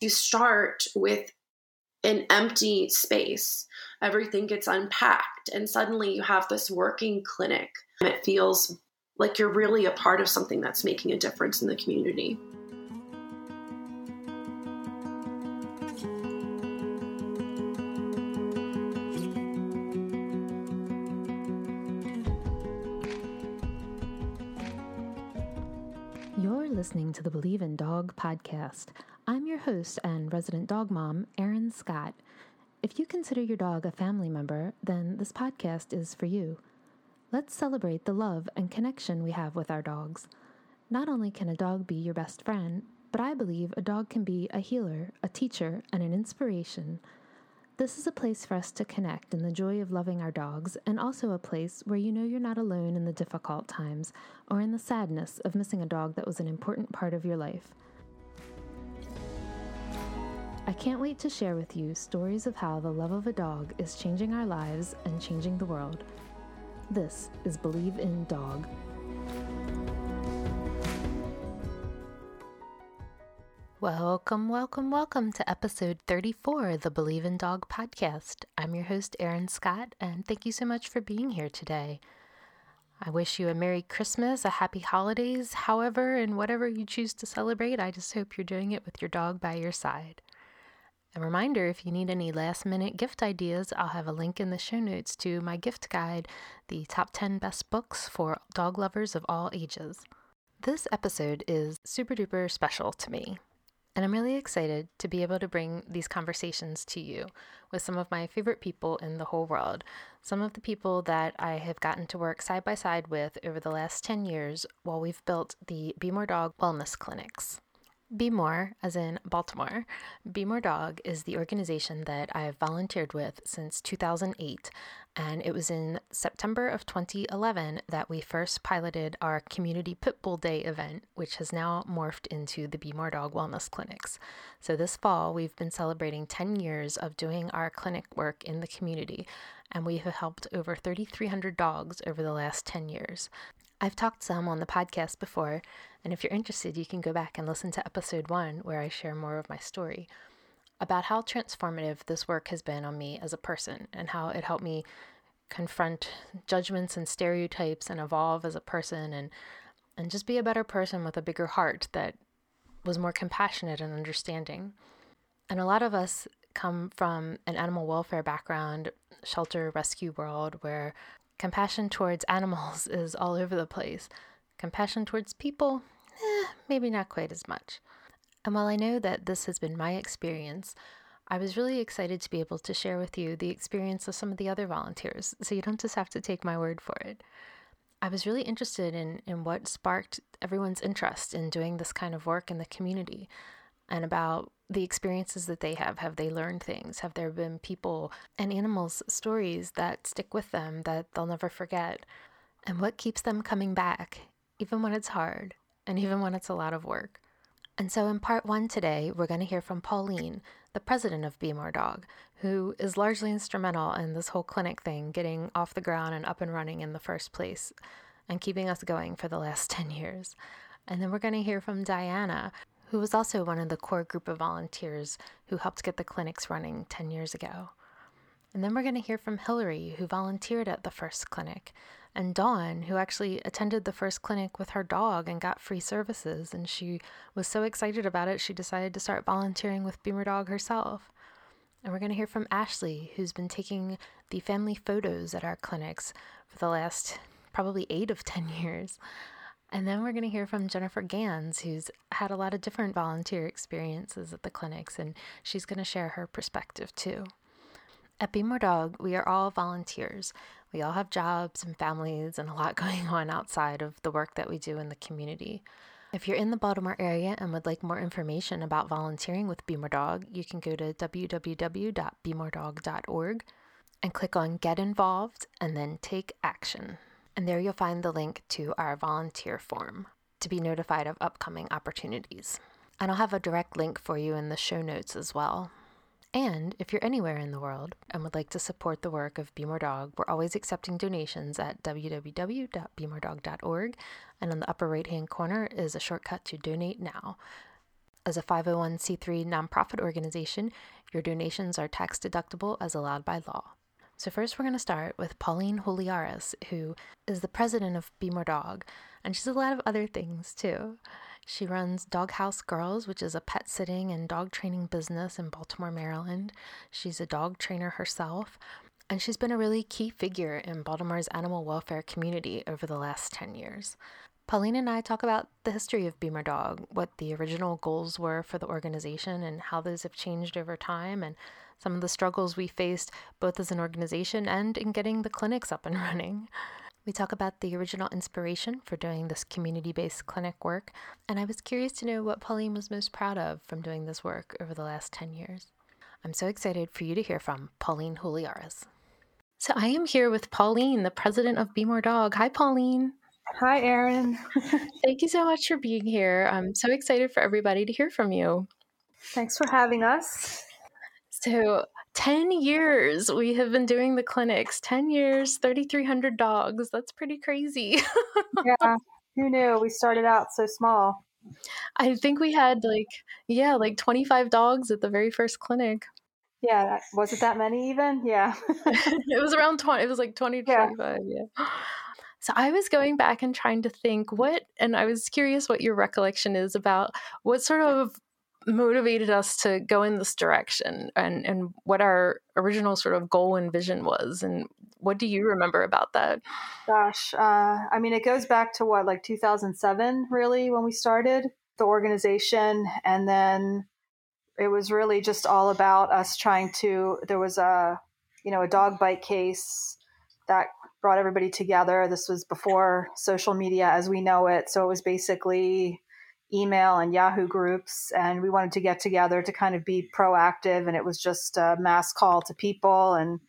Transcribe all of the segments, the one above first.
You start with an empty space. Everything gets unpacked, and suddenly you have this working clinic. And it feels like you're really a part of something that's making a difference in the community. You're listening to the Believe in Dog podcast. I'm your host and resident dog mom, Erin Scott. If you consider your dog a family member, then this podcast is for you. Let's celebrate the love and connection we have with our dogs. Not only can a dog be your best friend, but I believe a dog can be a healer, a teacher, and an inspiration. This is a place for us to connect in the joy of loving our dogs, and also a place where you know you're not alone in the difficult times or in the sadness of missing a dog that was an important part of your life. I can't wait to share with you stories of how the love of a dog is changing our lives and changing the world. This is Believe in Dog. Welcome, welcome, welcome to episode 34 of the Believe in Dog podcast. I'm your host, Erin Scott, and thank you so much for being here today. I wish you a Merry Christmas, a Happy Holidays, however, and whatever you choose to celebrate. I just hope you're doing it with your dog by your side. A reminder if you need any last minute gift ideas, I'll have a link in the show notes to my gift guide, the top 10 best books for dog lovers of all ages. This episode is super duper special to me, and I'm really excited to be able to bring these conversations to you with some of my favorite people in the whole world. Some of the people that I have gotten to work side by side with over the last 10 years while we've built the Be More Dog Wellness Clinics. Be More, as in Baltimore, Be More Dog is the organization that I have volunteered with since 2008. And it was in September of 2011 that we first piloted our Community Pit Bull Day event, which has now morphed into the Be More Dog Wellness Clinics. So this fall, we've been celebrating 10 years of doing our clinic work in the community, and we have helped over 3,300 dogs over the last 10 years. I've talked some on the podcast before, and if you're interested, you can go back and listen to episode one where I share more of my story about how transformative this work has been on me as a person and how it helped me confront judgments and stereotypes and evolve as a person and and just be a better person with a bigger heart that was more compassionate and understanding. And a lot of us come from an animal welfare background, shelter rescue world where Compassion towards animals is all over the place. Compassion towards people, eh, maybe not quite as much. And while I know that this has been my experience, I was really excited to be able to share with you the experience of some of the other volunteers, so you don't just have to take my word for it. I was really interested in, in what sparked everyone's interest in doing this kind of work in the community and about the experiences that they have. Have they learned things? Have there been people and animals' stories that stick with them that they'll never forget? And what keeps them coming back, even when it's hard and even when it's a lot of work? And so, in part one today, we're going to hear from Pauline, the president of Be More Dog, who is largely instrumental in this whole clinic thing getting off the ground and up and running in the first place and keeping us going for the last 10 years. And then we're going to hear from Diana, who was also one of the core group of volunteers who helped get the clinics running 10 years ago. And then we're going to hear from Hillary, who volunteered at the first clinic, and Dawn, who actually attended the first clinic with her dog and got free services. And she was so excited about it, she decided to start volunteering with Be More Dog herself. And we're going to hear from Ashley, who's been taking the family photos at our clinics for the last probably eight of 10 years. And then we're going to hear from Jennifer Gans, who's had a lot of different volunteer experiences at the clinics, and she's going to share her perspective too. At Be More Dog, we are all volunteers. We all have jobs and families and a lot going on outside of the work that we do in the community. If you're in the Baltimore area and would like more information about volunteering with Be More Dog, you can go to www.bemoredog.org and click on Get Involved and then Take Action and there you'll find the link to our volunteer form to be notified of upcoming opportunities. And I'll have a direct link for you in the show notes as well. And if you're anywhere in the world and would like to support the work of Be More Dog, we're always accepting donations at www.bemoredog.org. And on the upper right hand corner is a shortcut to donate now. As a 501c3 nonprofit organization, your donations are tax deductible as allowed by law. So, first, we're going to start with Pauline Juliares, who is the president of Be More Dog, and she's a lot of other things too. She runs Doghouse Girls, which is a pet sitting and dog training business in Baltimore, Maryland. She's a dog trainer herself, and she's been a really key figure in Baltimore's animal welfare community over the last 10 years. Pauline and I talk about the history of Be More Dog, what the original goals were for the organization, and how those have changed over time, and some of the struggles we faced both as an organization and in getting the clinics up and running. We talk about the original inspiration for doing this community based clinic work, and I was curious to know what Pauline was most proud of from doing this work over the last 10 years. I'm so excited for you to hear from Pauline Juliares. So I am here with Pauline, the president of Be More Dog. Hi, Pauline. Hi, Erin. Thank you so much for being here. I'm so excited for everybody to hear from you. Thanks for having us. So, 10 years we have been doing the clinics. 10 years, 3,300 dogs. That's pretty crazy. yeah. Who knew? We started out so small. I think we had like, yeah, like 25 dogs at the very first clinic. Yeah. that, Was it that many even? Yeah. it was around 20. It was like 20 to yeah. 25. Yeah. So I was going back and trying to think what, and I was curious what your recollection is about what sort of motivated us to go in this direction and, and what our original sort of goal and vision was. And what do you remember about that? Gosh, uh, I mean, it goes back to what, like 2007, really, when we started the organization. And then it was really just all about us trying to, there was a, you know, a dog bite case that brought everybody together. This was before social media as we know it. So it was basically email and Yahoo groups. And we wanted to get together to kind of be proactive. And it was just a mass call to people. And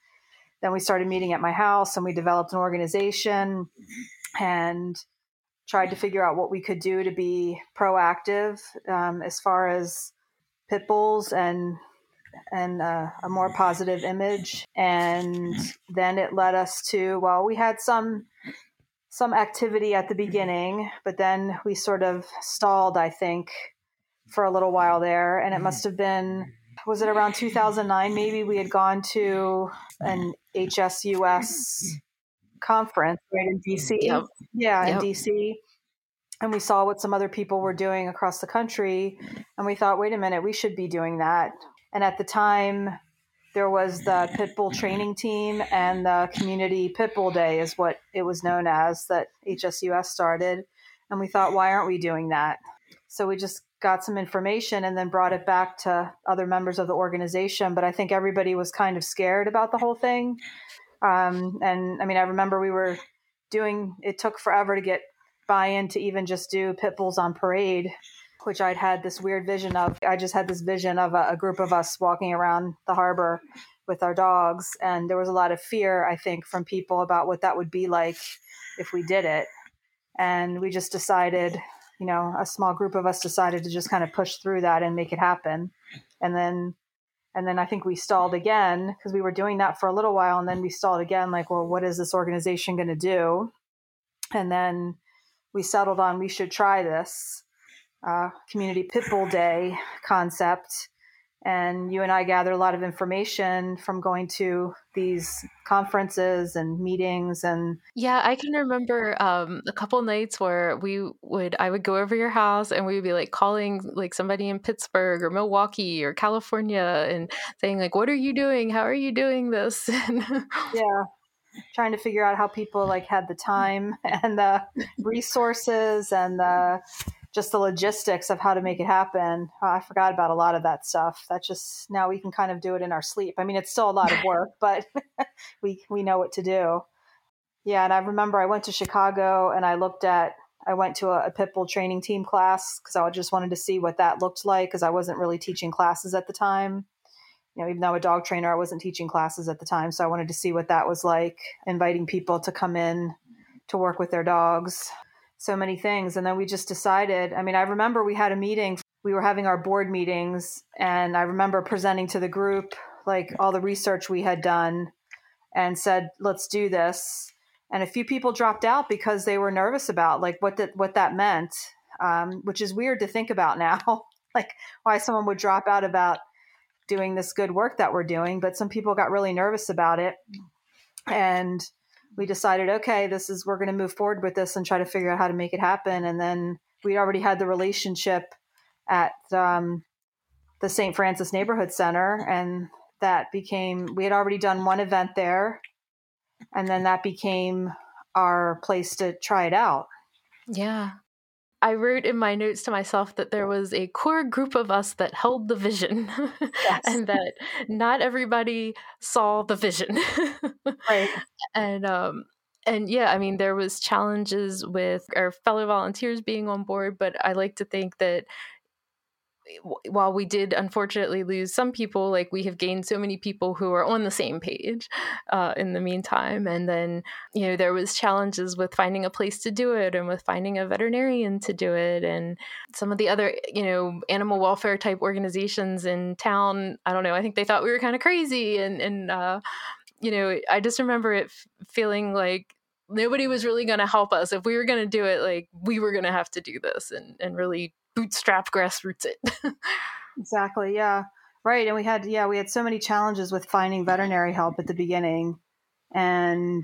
then we started meeting at my house and we developed an organization and tried to figure out what we could do to be proactive um, as far as pit bulls and and uh, a more positive image. And then it led us to, well, we had some some activity at the beginning, but then we sort of stalled, I think, for a little while there. And it mm-hmm. must have been, was it around 2009? Maybe we had gone to an HSUS conference right in DC. Yep. Yeah, yep. in DC. And we saw what some other people were doing across the country. And we thought, wait a minute, we should be doing that. And at the time, there was the pit bull training team and the community pit bull day is what it was known as that hsus started. And we thought why aren't we doing that? So we just got some information and then brought it back to other members of the organization. But i think everybody was kind of scared about the whole thing. Um, and i mean i remember we were doing it took forever to get buy-in to even just do pit bulls on parade which I'd had this weird vision of. I just had this vision of a, a, group of us walking around the harbor with our dogs. And there was a lot of fear, I think, from people about what that would be like if we did it. And we just decided, you know, a small group of us decided to just kind of push through that and make it happen. And then and then I think we stalled again because we were doing that for a little while and then we stalled again like, well, what is this organization going to do? And then we settled on we should try this uh, community pitbull day concept. And you and i gathered a lot of information from going to these conferences and meetings and yeah i can remember um, a couple nights where we would i would go over your house and we would be like calling like somebody in pittsburgh or milwaukee or california and saying like what are you doing? How are you doing this? And yeah trying to figure out how people like had the time and the resources and the just the logistics of how to make it happen. Uh, I forgot about a lot of that stuff. That just now we can kind of do it in our sleep. I mean, it's still a lot of work, but we we know what to do. Yeah, and I remember I went to Chicago and I looked at I went to a, a pit bull training team class because I just wanted to see what that looked like because I wasn't really teaching classes at the time. You know, even though I'm a dog trainer, I wasn't teaching classes at the time, so I wanted to see what that was like, inviting people to come in to work with their dogs so many things. And then we just decided. I mean, I remember we had a meeting, we were having our board meetings, and I remember presenting to the group like all the research we had done and said, let's do this. And a few people dropped out because they were nervous about like what that what that meant, um, which is weird to think about now. like why someone would drop out about doing this good work that we're doing. But some people got really nervous about it. And we decided, okay, this is, we're going to move forward with this and try to figure out how to make it happen. And then we already had the relationship at um, the St. Francis Neighborhood Center. And that became, we had already done one event there. And then that became our place to try it out. Yeah. I wrote in my notes to myself that there was a core group of us that held the vision yes. and that not everybody saw the vision. right. And um and yeah, I mean there was challenges with our fellow volunteers being on board, but I like to think that while we did unfortunately lose some people, like we have gained so many people who are on the same page uh, in the meantime. And then, you know, there was challenges with finding a place to do it and with finding a veterinarian to do it. And some of the other, you know, animal welfare type organizations in town, I don't know, I think they thought we were kind of crazy. And, and, uh, you know, I just remember it f- feeling like nobody was really going to help us. If we were going to do it, like we were going to have to do this and, and really bootstrap grassroots it. exactly. Yeah. Right. And we had, yeah, we had so many challenges with finding veterinary help at the beginning. And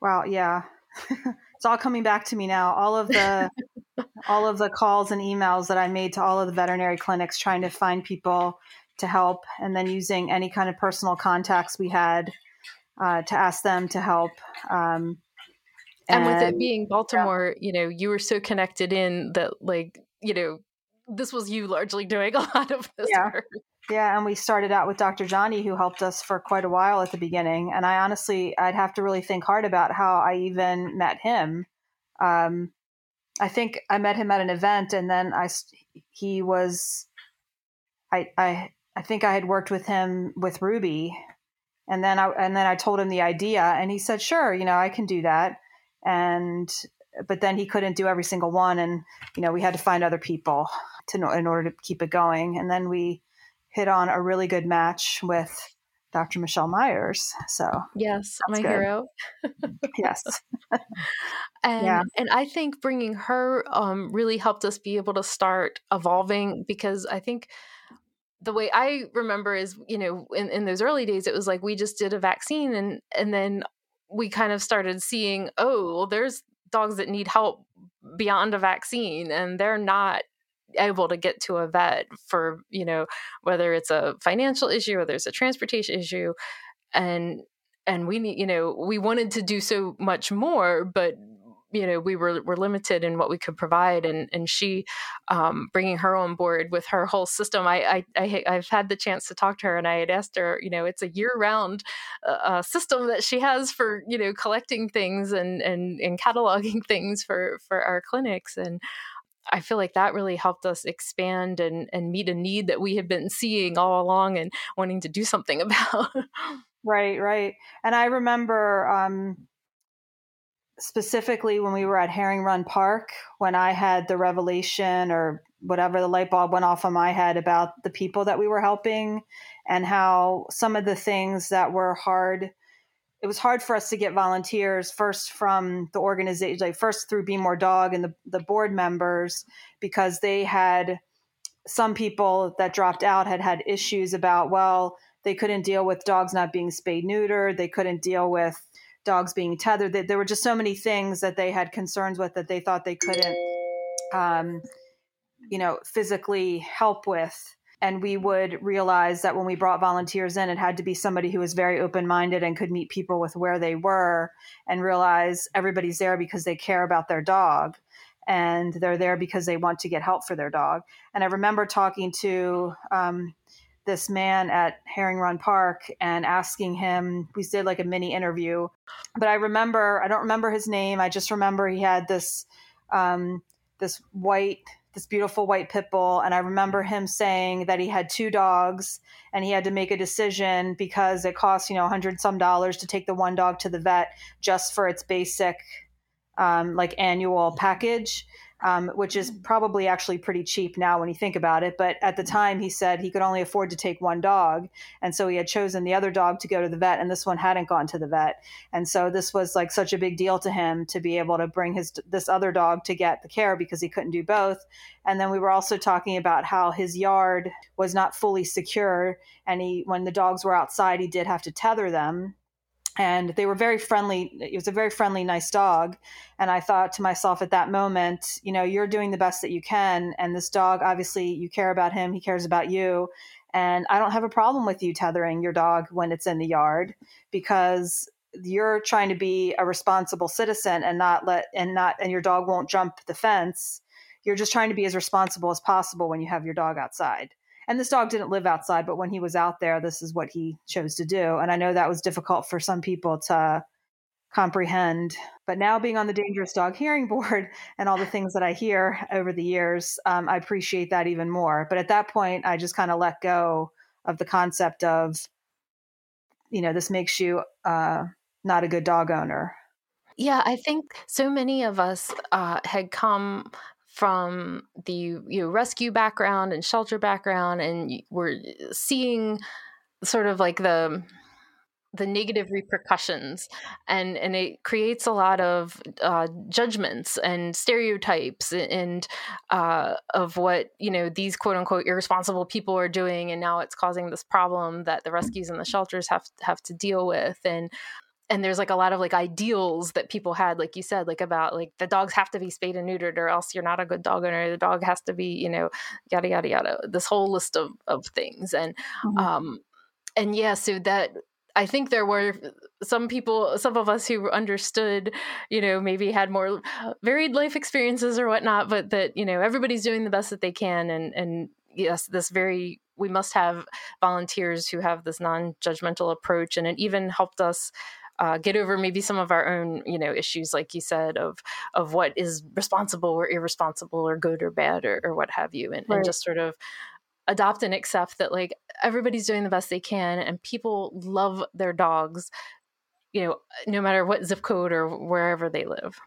wow, yeah. it's all coming back to me now. All of the, all of the calls and emails that I made to all of the veterinary clinics trying to find people to help and then using any kind of personal contacts we had uh, to ask them to help. Um, and, and, with it being Baltimore, yeah. you know, you were so connected in that, like, you know, this was you largely doing a lot of this yeah. work. Yeah, and we started out with Dr. Johnny, who helped us for quite a while at the beginning. And I honestly, I'd have to really think hard about how I even met him. Um, I think I met him at an event, and then I he was, I I I think I had worked with him with Ruby, and then I and then I told him the idea, and he said, "Sure, you know, I can do that." And but then he couldn't do every single one, and you know we had to find other people to know in order to keep it going. And then we hit on a really good match with Dr. Michelle Myers. So yes, my good. hero. yes. and yeah. and I think bringing her um, really helped us be able to start evolving because I think the way I remember is, you know, in, in those early days, it was like we just did a vaccine and and then we kind of started seeing, oh, well, there's dogs that need help beyond a vaccine and they're not able to get to a vet for you know whether it's a financial issue or there's a transportation issue and and we need you know we wanted to do so much more but you know we were were limited in what we could provide and and she um, bringing her on board with her whole system I, I I have had the chance to talk to her and I had asked her you know it's a year round uh, uh, system that she has for you know collecting things and and and cataloging things for for our clinics and I feel like that really helped us expand and, and meet a need that we had been seeing all along and wanting to do something about. right, right. And I remember um, specifically when we were at Herring Run Park, when I had the revelation or whatever the light bulb went off on my head about the people that we were helping and how some of the things that were hard it was hard for us to get volunteers first from the organization like first through be more dog and the, the board members because they had some people that dropped out had had issues about well they couldn't deal with dogs not being spayed neutered they couldn't deal with dogs being tethered. There were just so many things that they had concerns with that they thought they couldn't, um, you know, physically help with. And we would realize that when we brought volunteers in, it had to be somebody who was very open minded and could meet people with where they were and realize everybody's there because they care about their dog and they're there because they want to get help for their dog. And I remember talking to um, this man at Herring Run Park and asking him. We did like a mini interview, but I remember I don't remember his name. I just remember he had this um, this white this beautiful white pit bull and i remember him saying that he had two dogs and he had to make a decision because it costs you know a 100 some dollars to take the one dog to the vet just for its basic um, like annual package um, which is probably actually pretty cheap now when you think about it. But at the time, he said he could only afford to take one dog. And so he had chosen the other dog to go to the vet, and this one hadn't gone to the vet. And so this was like such a big deal to him to be able to bring his this other dog to get the care because he couldn't do both. And then we were also talking about how his yard was not fully secure. And he, when the dogs were outside, he did have to tether them and they were very friendly it was a very friendly nice dog. And i thought to myself at that moment you know you're doing the best that you can and this dog obviously you care about him he cares about you. And i don't have a problem with you tethering your dog when it's in the yard because you're trying to be a responsible citizen and not let and not and your dog won't jump the fence. You're just trying to be as responsible as possible when you have your dog outside and this dog didn't live outside, but when he was out there, this is what he chose to do. And I know that was difficult for some people to comprehend. But now being on the Dangerous Dog Hearing Board and all the things that I hear over the years, um, I appreciate that even more. But at that point, I just kind of let go of the concept of, you know, this makes you uh, not a good dog owner. Yeah, I think so many of us uh, had come from the you know, rescue background and shelter background, and we're seeing sort of like the the negative repercussions and and it creates a lot of uh, judgments and stereotypes and uh, of what you know these quote unquote irresponsible people are doing and now it's causing this problem that the rescues and the shelters have have to deal with and and there's like a lot of like ideals that people had like you said like about like the dogs have to be spayed and neutered or else you're not a good dog owner the dog has to be you know yada yada yada this whole list of of things and mm-hmm. um and yeah so that I think there were some people, some of us who understood, you know, maybe had more varied life experiences or whatnot, but that, you know, everybody's doing the best that they can. And, and yes, this very, we must have volunteers who have this non judgmental approach. And it even helped us uh, get over maybe some of our own you know issues like you said of of what is responsible or irresponsible or good or bad or, or what have you and, right. and just sort of adopt and accept that like everybody's doing the best they can and people love their dogs you know no matter what zip code or wherever they live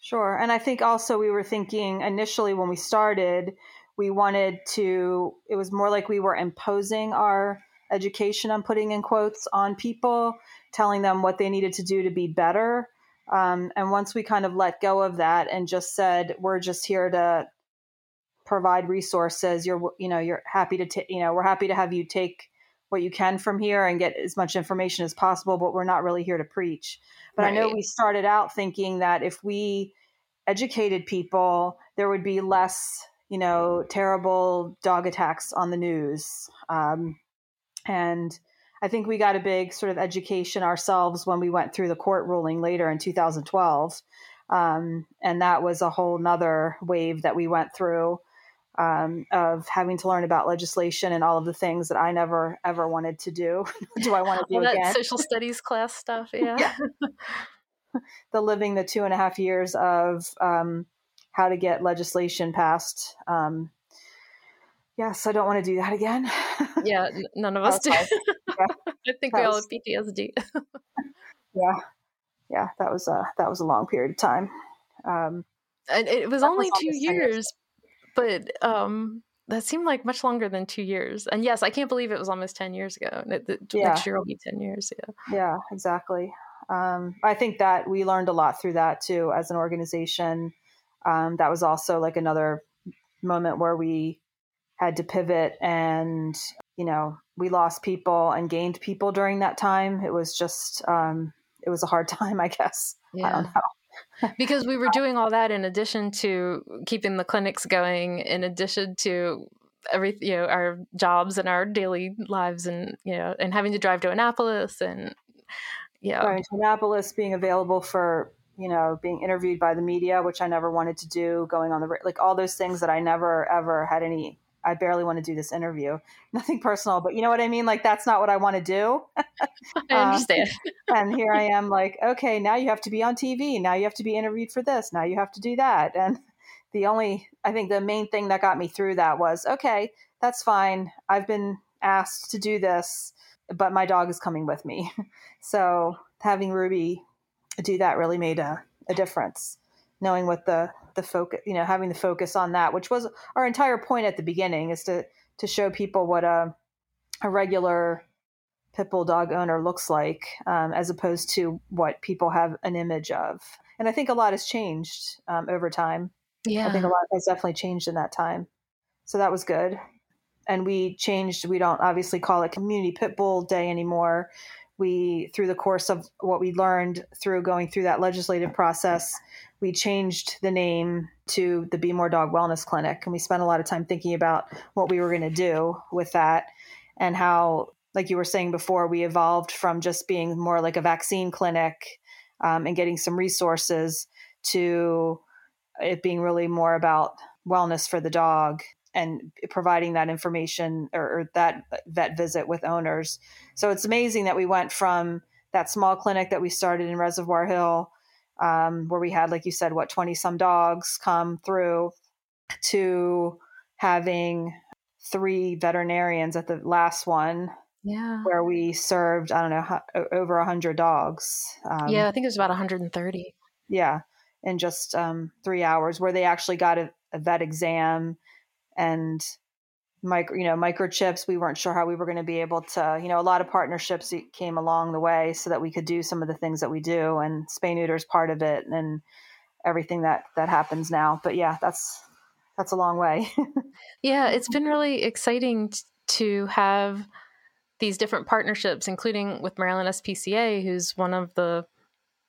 sure and i think also we were thinking initially when we started we wanted to it was more like we were imposing our education i'm putting in quotes on people telling them what they needed to do to be better. Um, and once we kind of let go of that and just said, we're just here to provide resources, you're, you know, you're happy to, take, you know, we're happy to have you take what you can from here and get as much information as possible, but we're not really here to preach. But right. I know we started out thinking that if we educated people, there would be less, you know, terrible dog attacks on the news. Um, and I think we got a big sort of education ourselves when we went through the court ruling later in 2012. Um, and that was a whole nother wave that we went through um, of having to learn about legislation and all of the things that I never ever wanted to do. do I want to do again? social studies class stuff? Yeah. yeah. the living the two and a half years of um, how to get legislation passed um, yes, I don't want to do that again. yeah, none of us do. Yeah. I think that we all have PTSD. yeah, yeah, that was a that was a long period of time. Um, and it was only was two years, but um, that seemed like much longer than two years. And yes, I can't believe it was almost ten years ago. It, yeah. next year will be ten years. Yeah, yeah, exactly. Um, I think that we learned a lot through that too as an organization. Um, that was also like another moment where we had to pivot and you know we lost people and gained people during that time. It was just um, it was a hard time i guess. Yeah. i don't know. Because we were doing all that in addition to keeping the clinics going in addition to every you know our jobs and our daily lives and you know and having to drive to annapolis and yeah. Going to annapolis being available for you know being interviewed by the media which i never wanted to do going on the like all those things that i never ever had any I barely want to do this interview. Nothing personal, but you know what I mean? Like, that's not what I want to do. I understand. um, and here I am, like, okay, now you have to be on TV. Now you have to be interviewed for this. Now you have to do that. And the only, I think the main thing that got me through that was, okay, that's fine. I've been asked to do this, but my dog is coming with me. so having Ruby do that really made a, a difference knowing what the the focus, you know, having the focus on that, which was our entire point at the beginning, is to to show people what a a regular pit bull dog owner looks like, um, as opposed to what people have an image of. And I think a lot has changed um, over time. Yeah, I think a lot has definitely changed in that time. So that was good. And we changed. We don't obviously call it Community Pit Bull Day anymore. We, through the course of what we learned through going through that legislative process, we changed the name to the Be More Dog Wellness Clinic. And we spent a lot of time thinking about what we were going to do with that and how, like you were saying before, we evolved from just being more like a vaccine clinic um, and getting some resources to it being really more about wellness for the dog and providing that information or, or, that vet visit with owners. So it's amazing that we went from that small clinic that we started in Reservoir Hill, um, where we had, like you said, what, 20 some dogs come through, to having three veterinarians at the last one. Yeah. Where we served, I don't know, over 100 dogs. Um, yeah, I think it was about 130. Yeah. In just um, three hours, where they actually got a, a vet exam and micro, you know, microchips. We weren't sure how we were going to be able to, you know, a lot of partnerships came along the way so that we could do some of the things that we do, and spay neuter is part of it, and everything that that happens now. But yeah, that's that's a long way. yeah, it's been really exciting to have these different partnerships, including with Maryland SPCA, who's one of the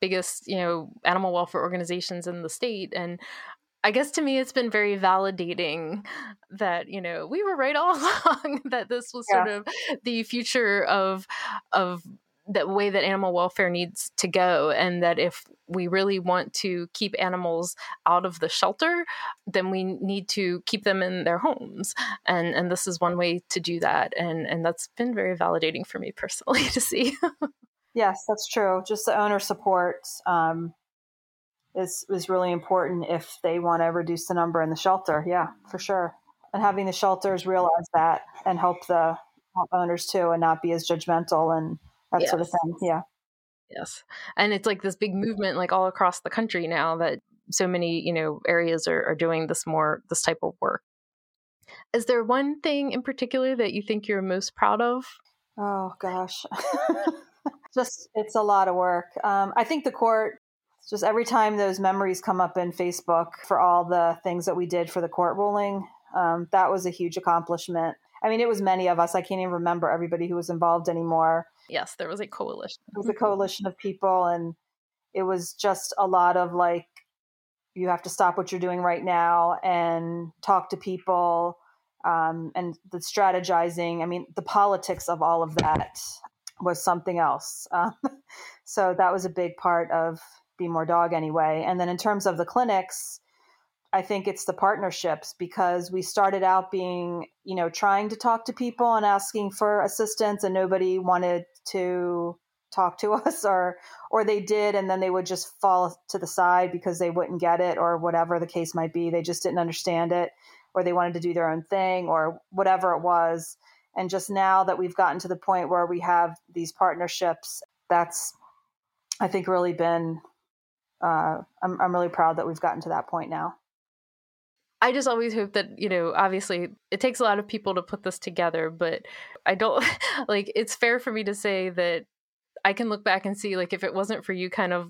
biggest, you know, animal welfare organizations in the state. And I guess to me, it's been very validating that you know we were right all along that this was yeah. sort of the future of of the way that animal welfare needs to go, and that if we really want to keep animals out of the shelter, then we need to keep them in their homes, and and this is one way to do that, and and that's been very validating for me personally to see. yes, that's true. Just the owner support. Um, is is really important if they want to reduce the number in the shelter. Yeah, for sure. And having the shelters realize that and help the owners too, and not be as judgmental and that yes. sort of thing. Yeah. Yes, and it's like this big movement, like all across the country now, that so many you know areas are, are doing this more this type of work. Is there one thing in particular that you think you're most proud of? Oh gosh. just it's a lot of work. Um, I think the court just every time those memories come up in Facebook for all the things that we did for the court ruling, um, that was a huge accomplishment. I mean, it was many of us. I can't even remember everybody who was involved anymore. Yes, there was a coalition. It was a coalition of people, and it was just a lot of like, you have to stop what you're doing right now and talk to people um, and the strategizing. I mean, the politics of all of that was something else. Um, so that was a big part of be more dog anyway. And then in terms of the clinics, I think it's the partnerships because we started out being, you know, trying to talk to people and asking for assistance and nobody wanted to talk to us or or they did and then they would just fall to the side because they wouldn't get it or whatever the case might be. They just didn't understand it or they wanted to do their own thing or whatever it was. And just now that we've gotten to the point where we have these partnerships, that's I think really been uh, I'm, I'm really proud that we've gotten to that point now. I just always hope that, you know, obviously it takes a lot of people to put this together, but I don't like it's fair for me to say that I can look back and see like if it wasn't for you kind of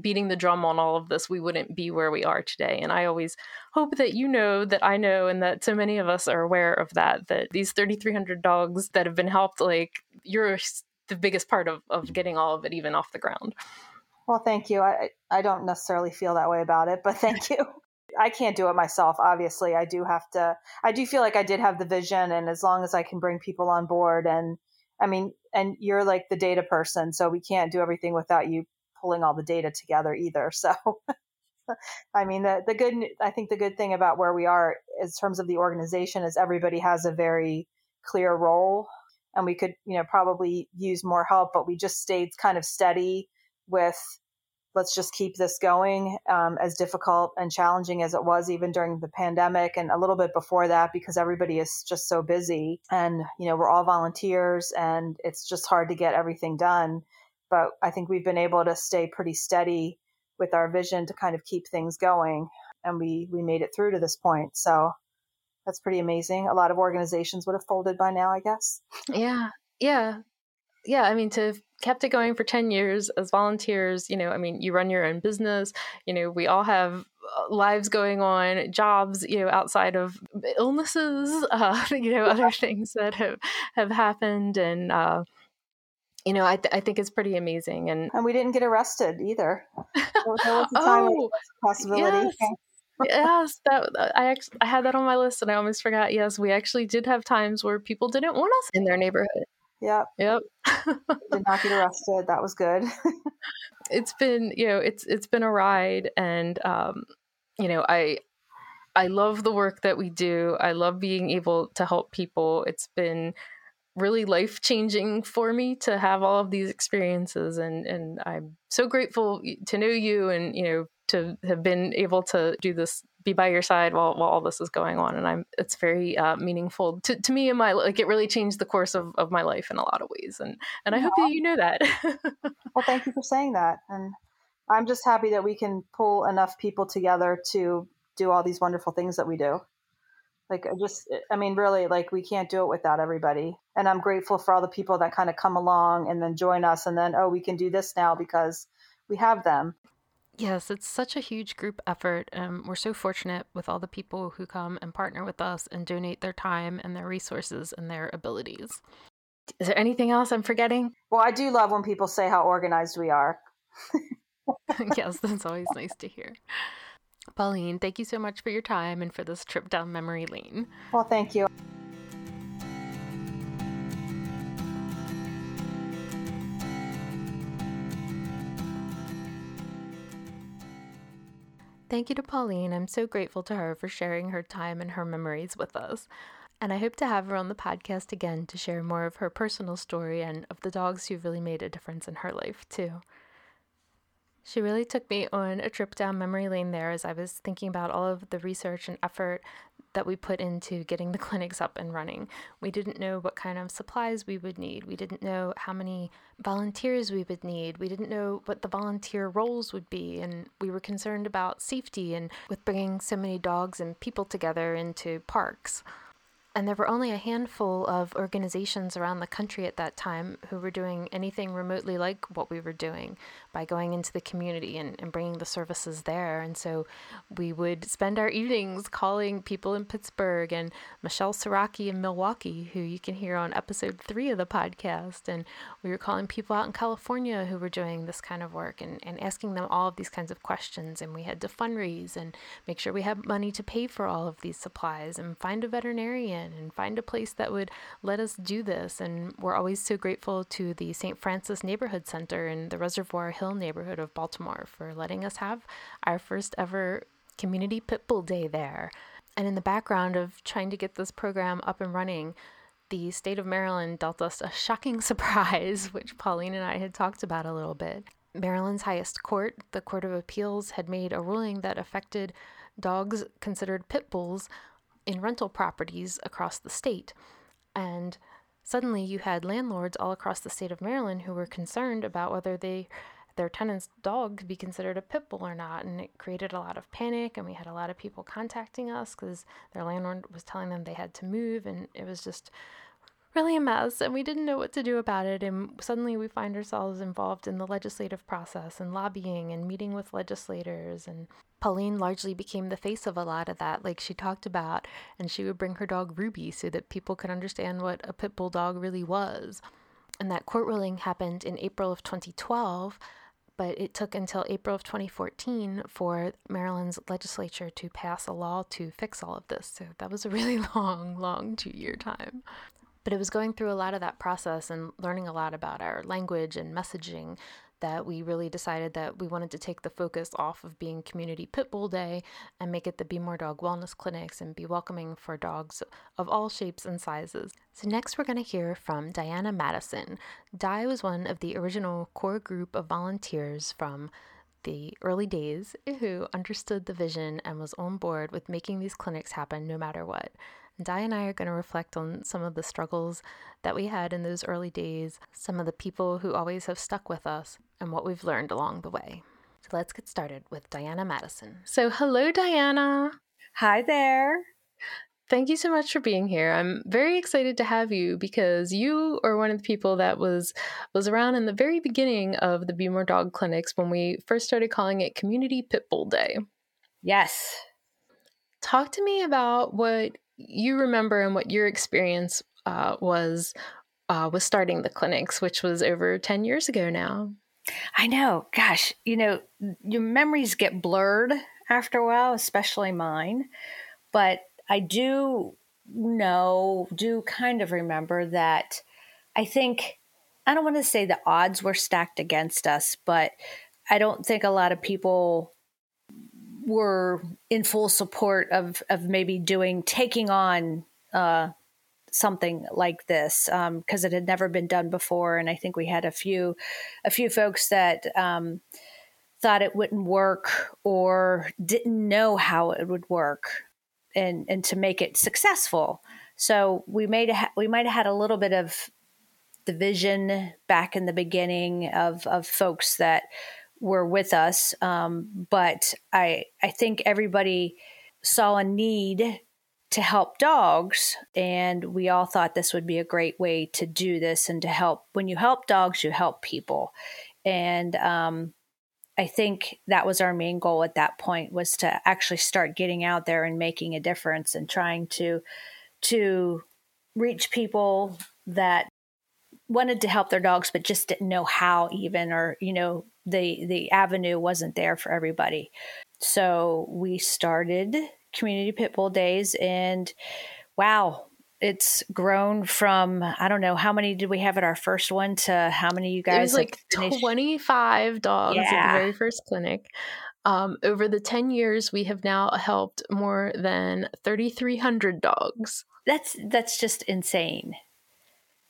beating the drum on all of this, we wouldn't be where we are today. And I always hope that you know that I know and that so many of us are aware of that, that these 3,300 dogs that have been helped, like you're the biggest part of, of getting all of it even off the ground. Well, thank you. I I don't necessarily feel that way about it, but thank you. I can't do it myself. Obviously, I do have to. I do feel like I did have the vision, and as long as I can bring people on board, and I mean, and you're like the data person, so we can't do everything without you pulling all the data together either. So, I mean, the the good. I think the good thing about where we are, in terms of the organization, is everybody has a very clear role, and we could, you know, probably use more help, but we just stayed kind of steady with let's just keep this going um, as difficult and challenging as it was even during the pandemic and a little bit before that because everybody is just so busy and you know we're all volunteers and it's just hard to get everything done but i think we've been able to stay pretty steady with our vision to kind of keep things going. And we, we made it through to this point. So that's pretty amazing. A lot of organizations would have folded by now, I guess. Yeah. Yeah. Yeah. I mean, to have kept it going for 10 years as volunteers, you know, I mean, you run your own business, you know, we all have uh, lives going on, jobs, you know, outside of illnesses, uh, you know, other things that have, have happened. And, uh, you know, I, th- I think it's pretty amazing. And, and we didn't get arrested either. There was a oh, possibility. Yes yes, that I actually I had that on my list and I almost forgot. Yes, we actually did have times where people didn't want us in their neighborhood. Yep. Yep. did not get arrested. That was good. it's been, you know, it's it's been a ride and um, you know, I I love the work that we do. I love being able to help people. It's been really life changing for me to have all of these experiences and and I'm so grateful to know you and you know to have been able to do this be by your side while, while all this is going on and i'm it's very uh, meaningful to, to me and my like it really changed the course of, of my life in a lot of ways and and i hope that you know that. Well thank you for saying that and i'm just happy that we can pull enough people together to do all these wonderful things that we do. Like I just i mean really like we can't do it without everybody and i'm grateful for all the people that kind of come along and then join us and then oh we can do this now because we have them Yes, it's such a huge group effort. Um, we're so fortunate with all the people who come and partner with us and donate their time and their resources and their abilities. Is there anything else I'm forgetting? Well, I do love when people say how organized we are. yes, that's always nice to hear. Pauline, thank you so much for your time and for this trip down memory lane. Well, thank you. Thank you to Pauline. I'm so grateful to her for sharing her time and her memories with us. And I hope to have her on the podcast again to share more of her personal story and of the dogs who really made a difference in her life, too. She really took me on a trip down memory lane there as I was thinking about all of the research and effort that we put into getting the clinics up and running. We didn't know what kind of supplies we would need. We didn't know how many volunteers we would need. We didn't know what the volunteer roles would be. And we were concerned about safety and with bringing so many dogs and people together into parks. And there were only a handful of organizations around the country at that time who were doing anything remotely like what we were doing by going into the community and, and bringing the services there. And so we would spend our evenings calling people in Pittsburgh and Michelle Siraki in Milwaukee, who you can hear on episode three of the podcast. And we were calling people out in California who were doing this kind of work and, and asking them all of these kinds of questions. And we had to fundraise and make sure we had money to pay for all of these supplies and find a veterinarian and find a place that would let us do this. And we're always so grateful to the St. Francis Neighborhood Center in the Reservoir Hill neighborhood of Baltimore for letting us have our first ever community pit bull day there. And in the background of trying to get this program up and running, the state of Maryland dealt us a shocking surprise, which Pauline and I had talked about a little bit. Maryland's highest court, the Court of Appeals, had made a ruling that affected dogs considered pit bulls in rental properties across the state. And suddenly you had landlords all across the state of Maryland who were concerned about whether they their tenant's dog could be considered a pit bull or not. And it created a lot of panic. And we had a lot of people contacting us because their landlord was telling them they had to move. And it was just really a mess. And we didn't know what to do about it. And suddenly we find ourselves involved in the legislative process and lobbying and meeting with legislators. And Pauline largely became the face of a lot of that, like she talked about. And she would bring her dog Ruby so that people could understand what a pit bull dog really was. And that court ruling happened in April of 2012 but it took until April of 2014 for Maryland's legislature to pass a law to fix all of this. So that was a really long, long two year time. But it was going through a lot of that process and learning a lot about our language and messaging that we really decided that we wanted to take the focus off of being Community Pit Bull Day and make it the Be More Dog Wellness Clinics and be welcoming for dogs of all shapes and sizes. So, next we're going to hear from Diana Madison. Di was one of the original core group of volunteers from the early days who understood the vision and was on board with making these clinics happen no matter what. Di and I are going to reflect on some of the struggles that we had in those early days, some of the people who always have stuck with us, and what we've learned along the way. So let's get started with Diana Madison. So, hello, Diana. Hi there. Thank you so much for being here. I'm very excited to have you because you are one of the people that was was around in the very beginning of the Be More Dog clinics when we first started calling it Community Pitbull Day. Yes. Talk to me about what you remember and what your experience uh, was uh, with starting the clinics, which was over 10 years ago now. I know. Gosh, you know, your memories get blurred after a while, especially mine. But I do know, do kind of remember that I think, I don't want to say the odds were stacked against us, but I don't think a lot of people were in full support of, of maybe doing, taking on uh, something like this because um, it had never been done before, and I think we had a few a few folks that um, thought it wouldn't work or didn't know how it would work, and and to make it successful. So we made we might have had a little bit of division back in the beginning of of folks that were with us, um, but I I think everybody saw a need to help dogs. And we all thought this would be a great way to do this and to help. When you help dogs, you help people. And um, I think that was our main goal at that point was to actually start getting out there and making a difference and trying to to reach people that wanted to help their dogs but just didn't know how even or you know the the avenue wasn't there for everybody. So we started community pit bull days and wow it's grown from i don't know how many did we have at our first one to how many you guys it was like 25 dogs yeah. at the very first clinic. Um, over the 10 years we have now helped more than 3300 dogs. That's that's just insane.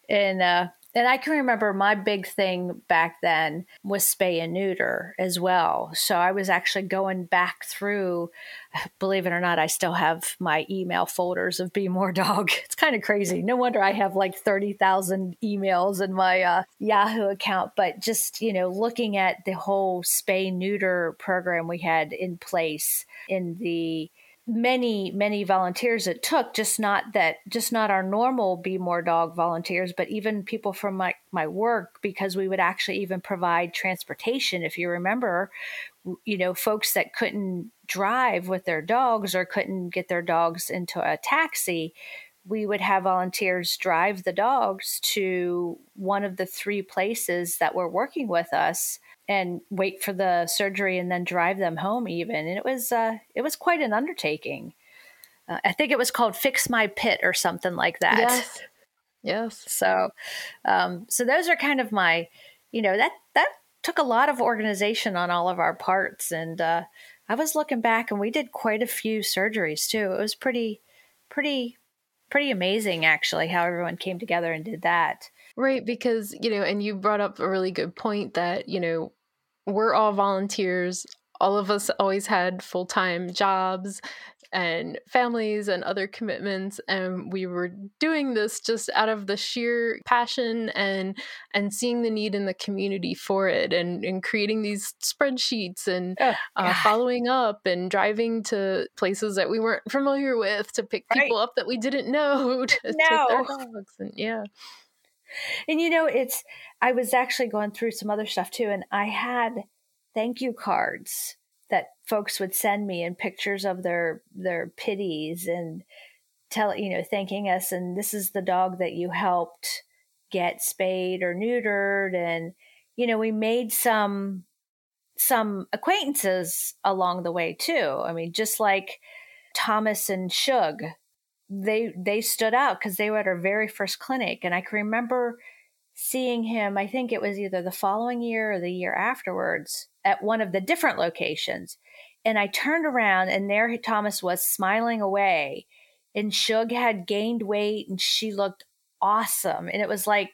And uh and I can remember my big thing back then was spay and neuter as well. So I was actually going back through, believe it or not, I still have my email folders of Be More Dog. It's kind of crazy. No wonder I have like 30,000 emails in my uh, Yahoo account. But just, you know, looking at the whole spay neuter program we had in place in the many many volunteers it took just not that just not our normal be more dog volunteers but even people from my my work because we would actually even provide transportation. If you remember you know folks that couldn't drive with their dogs or couldn't get their dogs into a taxi we would have volunteers drive the dogs to one of the three places that were working with us and wait for the surgery and then drive them home even. And it was uh, it was quite an undertaking. Uh, i think it was called fix my pit or something like that. Yes. Yes. So um, so those are kind of my you know that that took a lot of organization on all of our parts. And uh, i was looking back and we did quite a few surgeries too. It was pretty pretty pretty amazing actually how everyone came together and did that. Right, because, you know, and you brought up a really good point that, you know, we're all volunteers. All of us always had full time jobs and families and other commitments and we were doing this just out of the sheer passion and and seeing the need in the community for it and, and creating these spreadsheets and oh, uh, following up and driving to places that we weren't familiar with to pick people up that we didn't know to no. take their dogs and yeah and you know, it's, I was actually going through some other stuff too, and I had thank you cards that folks would send me and pictures of their, their pities and tell, you know, thanking us. And this is the dog that you helped get spayed or neutered. And, you know, we made some, some acquaintances along the way too. I mean, just like Thomas and Shug, they they stood out because they were at our very first clinic and i can remember seeing him i think it was either the following year or the year afterwards at one of the different locations. And i turned around and there thomas was smiling away and shug had gained weight and she looked awesome and it was like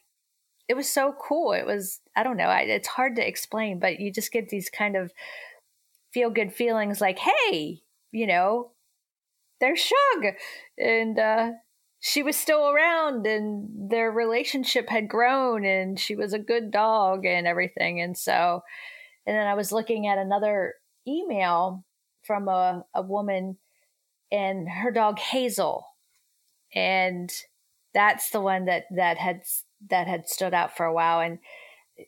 it was so cool. It was i don't know I, it's hard to explain but you just get these kind of feel good feelings like hey you know there's Shug. And uh, she was still around and their relationship had grown and she was a good dog and everything. And so And then I was looking at another email from a, a woman and her dog Hazel. And that's the one that, that had, that had stood out for a while. And,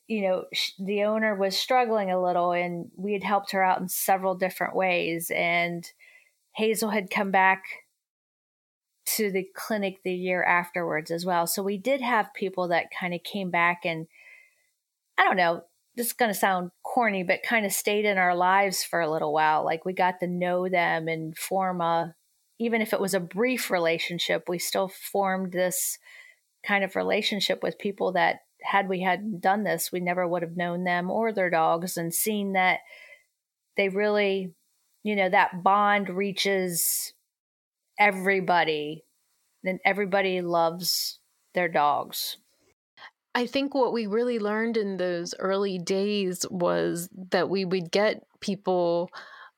you know, the owner was struggling a little and we had helped her out in several different ways. And Hazel had come back to the clinic the year afterwards as well. So we did have people that kind of came back and I don't know, this is going to sound corny, but kind of stayed in our lives for a little while. Like we got to know them and form a, even if it was a brief relationship, we still formed this kind of relationship with people that had we hadn't done this, we never would have known them or their dogs and seen that they really, you know, that bond reaches everybody and everybody loves their dogs. I think what we really learned in those early days was that we would get people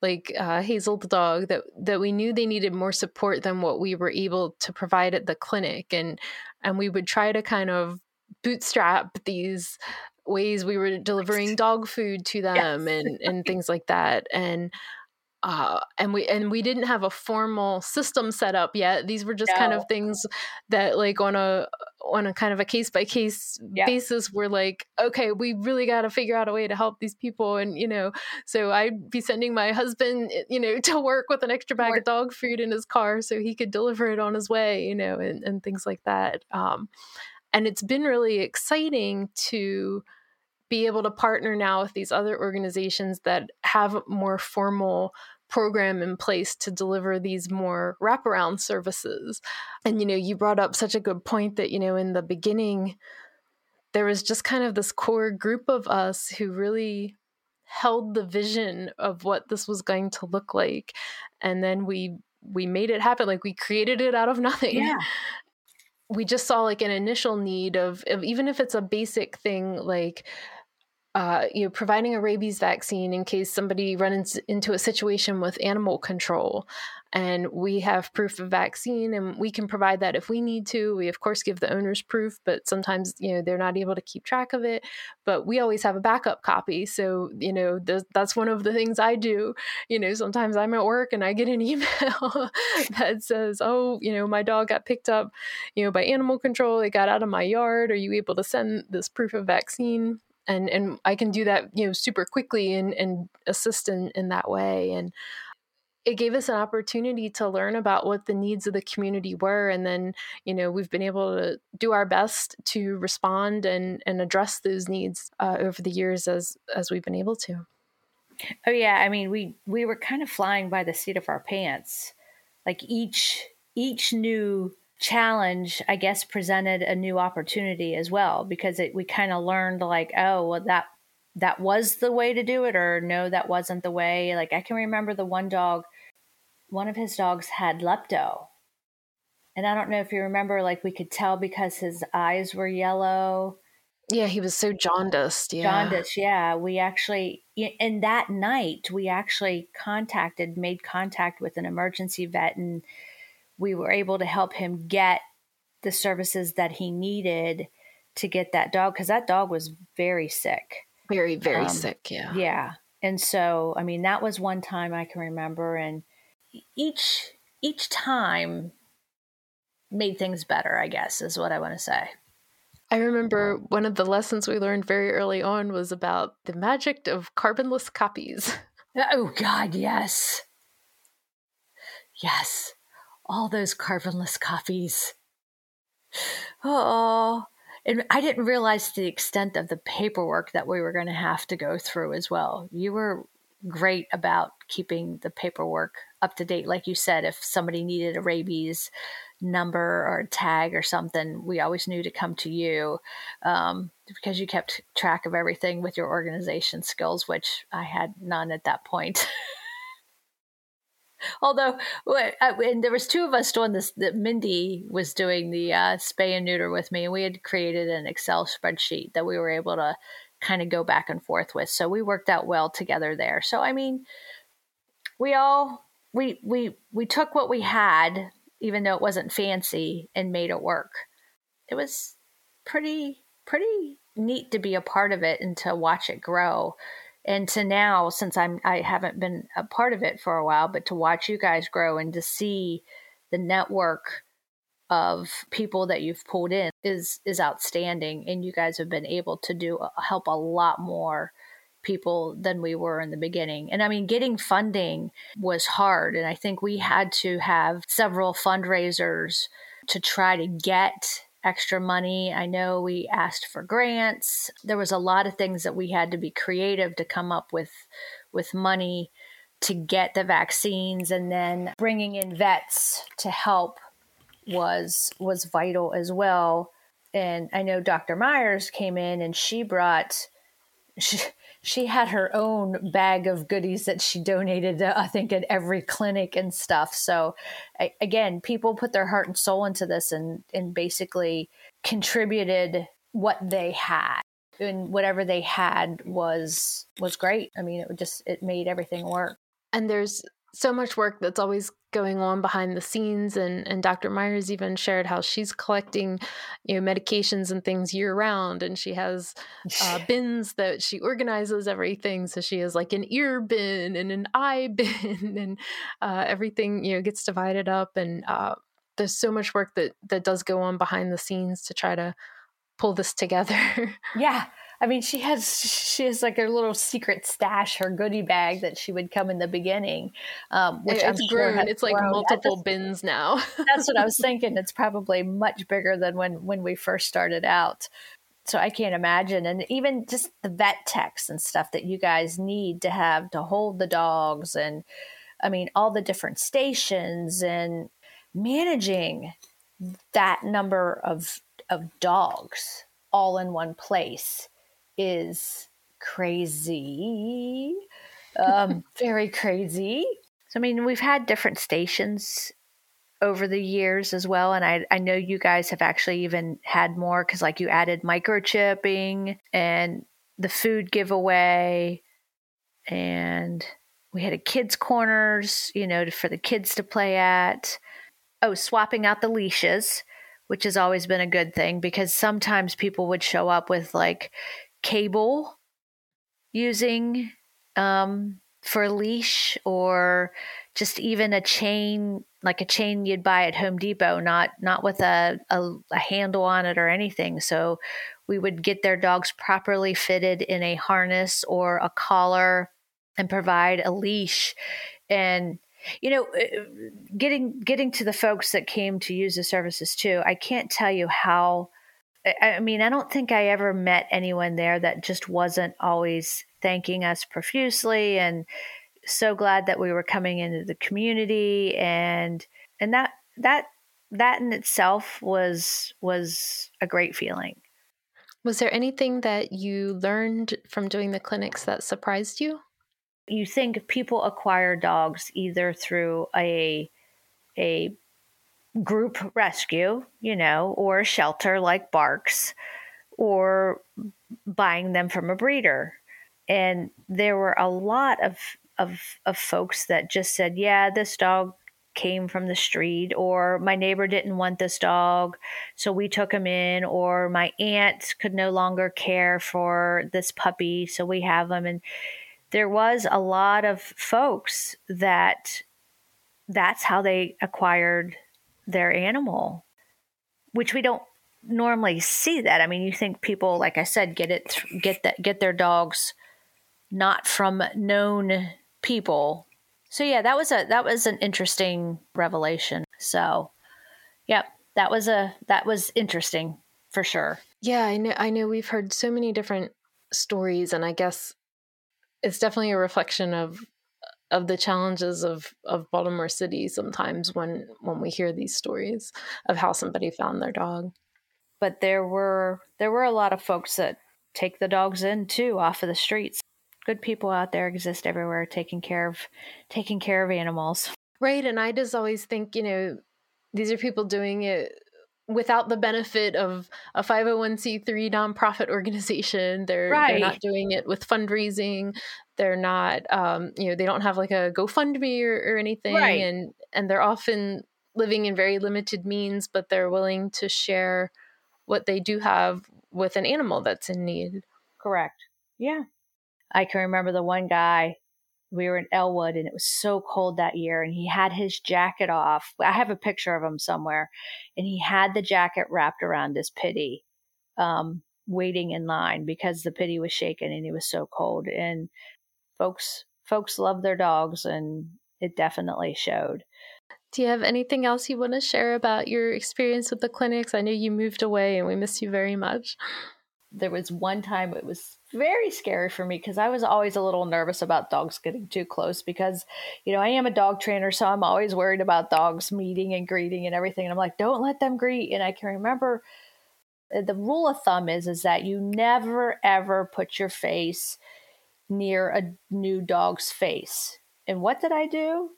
like uh, Hazel the dog that that we knew they needed more support than what we were able to provide at the clinic, and and we would try to kind of bootstrap these ways we were delivering dog food to them yes. and and things like that and uh, and we and we didn't have a formal system set up yet. These were just no. kind of things that, like, on a on a kind of a case by case basis, we're like, okay, we really got to figure out a way to help these people, and you know, so I'd be sending my husband, eh, you know, to work with an extra bag work. of dog food in his car so he could deliver it on his way, you know, and and things like that. Um, and it's been really exciting to be able to partner now with these other organizations that have more formal program in place to deliver these more wraparound services. And, you know, you brought up such a good point that, you know, in the beginning, there was just kind of this core group of us who really held the vision of what this was going to look like. And then we, we made it happen. Like we created it out of nothing. Yeah we just saw like an initial need of, of, even if it's a basic thing like uh, you know, providing a rabies vaccine in case somebody runs into a situation with animal control. And we have proof of vaccine, and we can provide that if we need to. We, of course, give the owners proof, but sometimes, you know, they're not able to keep track of it. But we always have a backup copy. So, you know, th- that's one of the things I do. You know, sometimes I'm at work and I get an email that says, oh, you know, my dog got picked up, you know, by animal control. It got out of my yard. Are you able to send this proof of vaccine? And and I can do that you know super quickly and and assist in in that way and it gave us an opportunity to learn about what the needs of the community were and then you know we've been able to do our best to respond and and address those needs uh, over the years as as we've been able to. Oh yeah i mean we we were kind of flying by the seat of our pants. Like each each new challenge, I guess, presented a new opportunity as well because it, we kind of learned like, oh, well, that that was the way to do it, or no, that wasn't the way. Like I can remember the one dog, one of his dogs had lepto, and I don't know if you remember, like we could tell because his eyes were yellow. Yeah, he was so jaundiced. Yeah. Jaundiced, yeah. We actually, and that night, we actually contacted, made contact with an emergency vet, and we were able to help him get the services that he needed to get that dog because that dog was very sick. Very, very um, sick. Yeah. Yeah. And so, I mean, that was one time I can remember, and each each time made things better. I guess is what I want to say. I remember one of the lessons we learned very early on was about the magic of carbonless copies. Oh God, yes, yes all those carbonless coffees. Oh, and I didn't realize the extent of the paperwork that we were going to have to go through as well. You were great about keeping the paperwork up to date. Like you said, if somebody needed a rabies number or tag or something, we always knew to come to you um, because you kept track of everything with your organization skills, which I had none at that point. Although, and there was two of us doing this. That Mindy was doing the uh, spay and neuter with me, and we had created an Excel spreadsheet that we were able to kind of go back and forth with. So we worked out well together there. So I mean, we all we we we took what we had, even though it wasn't fancy, and made it work. It was pretty pretty neat to be a part of it and to watch it grow and to now since i'm i haven't been a part of it for a while but to watch you guys grow and to see the network of people that you've pulled in is is outstanding and you guys have been able to do uh, help a lot more people than we were in the beginning. And I mean getting funding was hard and I think we had to have several fundraisers to try to get extra money. I know we asked for grants. There was a lot of things that we had to be creative to come up with with money to get the vaccines and then bringing in vets to help was was vital as well. And I know Dr. Myers came in and she brought she, she had her own bag of goodies that she donated I think at every clinic and stuff. So again, people put their heart and soul into this and and basically contributed what they had and whatever they had was was great. I mean, it just it made everything work. And there's so much work that's always going on behind the scenes and and Dr. Myers even shared how she's collecting you know medications and things year round and she has uh, bins that she organizes everything so she has like an ear bin and an eye bin and uh, everything you know gets divided up and uh, there's so much work that that does go on behind the scenes to try to pull this together yeah I mean, she has she has like her little secret stash, her goodie bag that she would come in the beginning, um, which it's I'm grown. Sure it's like grown. multiple bins now. that's what I was thinking. It's probably much bigger than when when we first started out. So I can't imagine, and even just the vet techs and stuff that you guys need to have to hold the dogs, and I mean all the different stations and managing that number of of dogs all in one place is crazy, um, very crazy. So, I mean, we've had different stations over the years as well. And I, I know you guys have actually even had more because, like, you added microchipping and the food giveaway. And we had a kids' corners, you know, for the kids to play at. Oh, swapping out the leashes, which has always been a good thing because sometimes people would show up with like cable using um, for a leash or just even a chain like a chain you'd buy at Home Depot, not not with a, a, a, handle on it or anything. So we would get their dogs properly fitted in a harness or a collar and provide a leash. And you know, uh, getting getting to the folks that came to use the services too, I can't tell you how I mean, I don't think I ever met anyone there that just wasn't always thanking us profusely and so glad that we were coming into the community and and that that that in itself was was a great feeling. Was there anything that you learned from doing the clinics that surprised you? You think people acquire dogs either through a a group rescue, you know, or a shelter like BARCS, or buying them from a breeder. And there were a lot of, of, of folks that just said, yeah, this dog came from the street, or my neighbor didn't want this dog, so we took him in, or my aunt could no longer care for this puppy, so we have him. And there was a lot of folks that that's how they acquired their animal, which we don't normally see that. I mean, you think people, like I said, get it, get that, get their dogs not from known people. So yeah, that was a that was an interesting revelation. So, yep, that was a that was interesting for sure. Yeah, I know. I know we've heard so many different stories, and I guess it's definitely a reflection of of the challenges of of Baltimore City sometimes when when we hear these stories of how somebody found their dog. But there were there were a lot of folks that take the dogs in too off of the streets. Good people out there exist everywhere taking care of taking care of animals. Right, and I just always think, you know, these are people doing it without the benefit of a 501c3 nonprofit organization. They're, right. they're not doing it with fundraising. They're not um, you know they don't have like a gofundme or, or anything right. and and they're often living in very limited means but they're willing to share what they do have with an animal that's in need. Correct. Yeah. I can remember the one guy, we were in Ellwood and it was so cold that year and he had his jacket off. I have a picture of him somewhere and he had the jacket wrapped around his pity um, waiting in line because the pity was shaking and he was so cold. And folks, folks love their dogs and it definitely showed. Do you have anything else you want to share about your experience with the clinics? I know you moved away and we miss you very much. There was one time it was very scary for me because I was always a little nervous about dogs getting too close because, you know, I am a dog trainer, so I'm always worried about dogs meeting and greeting and everything. And I'm like, don't let them greet. And I can remember uh, the rule of thumb is is that you never ever put your face near a new dog's face. And what did I do?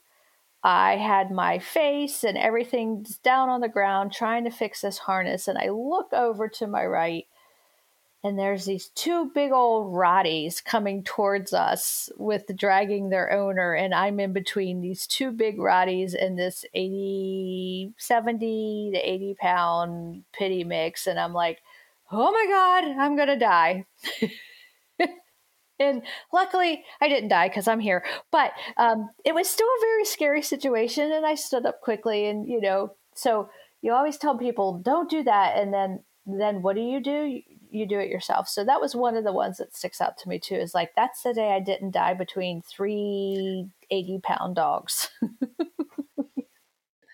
I had my face and everything down on the ground trying to fix this harness. And I look over to my right, and there's these two big old Rotties coming towards us with dragging their owner. And I'm in between these two big Rotties and this 80, 70 to 80 pound pity mix. And I'm like, oh my God, I'm to die. and luckily I didn't die because I'm here. But um, it was still a very scary situation, and I stood up quickly. And you know, so you always tell people don't do that, and then then what do you do? You, do it yourself. So that was one of the ones that sticks out to me too. Is like that's the day I didn't die between three 80 pound dogs.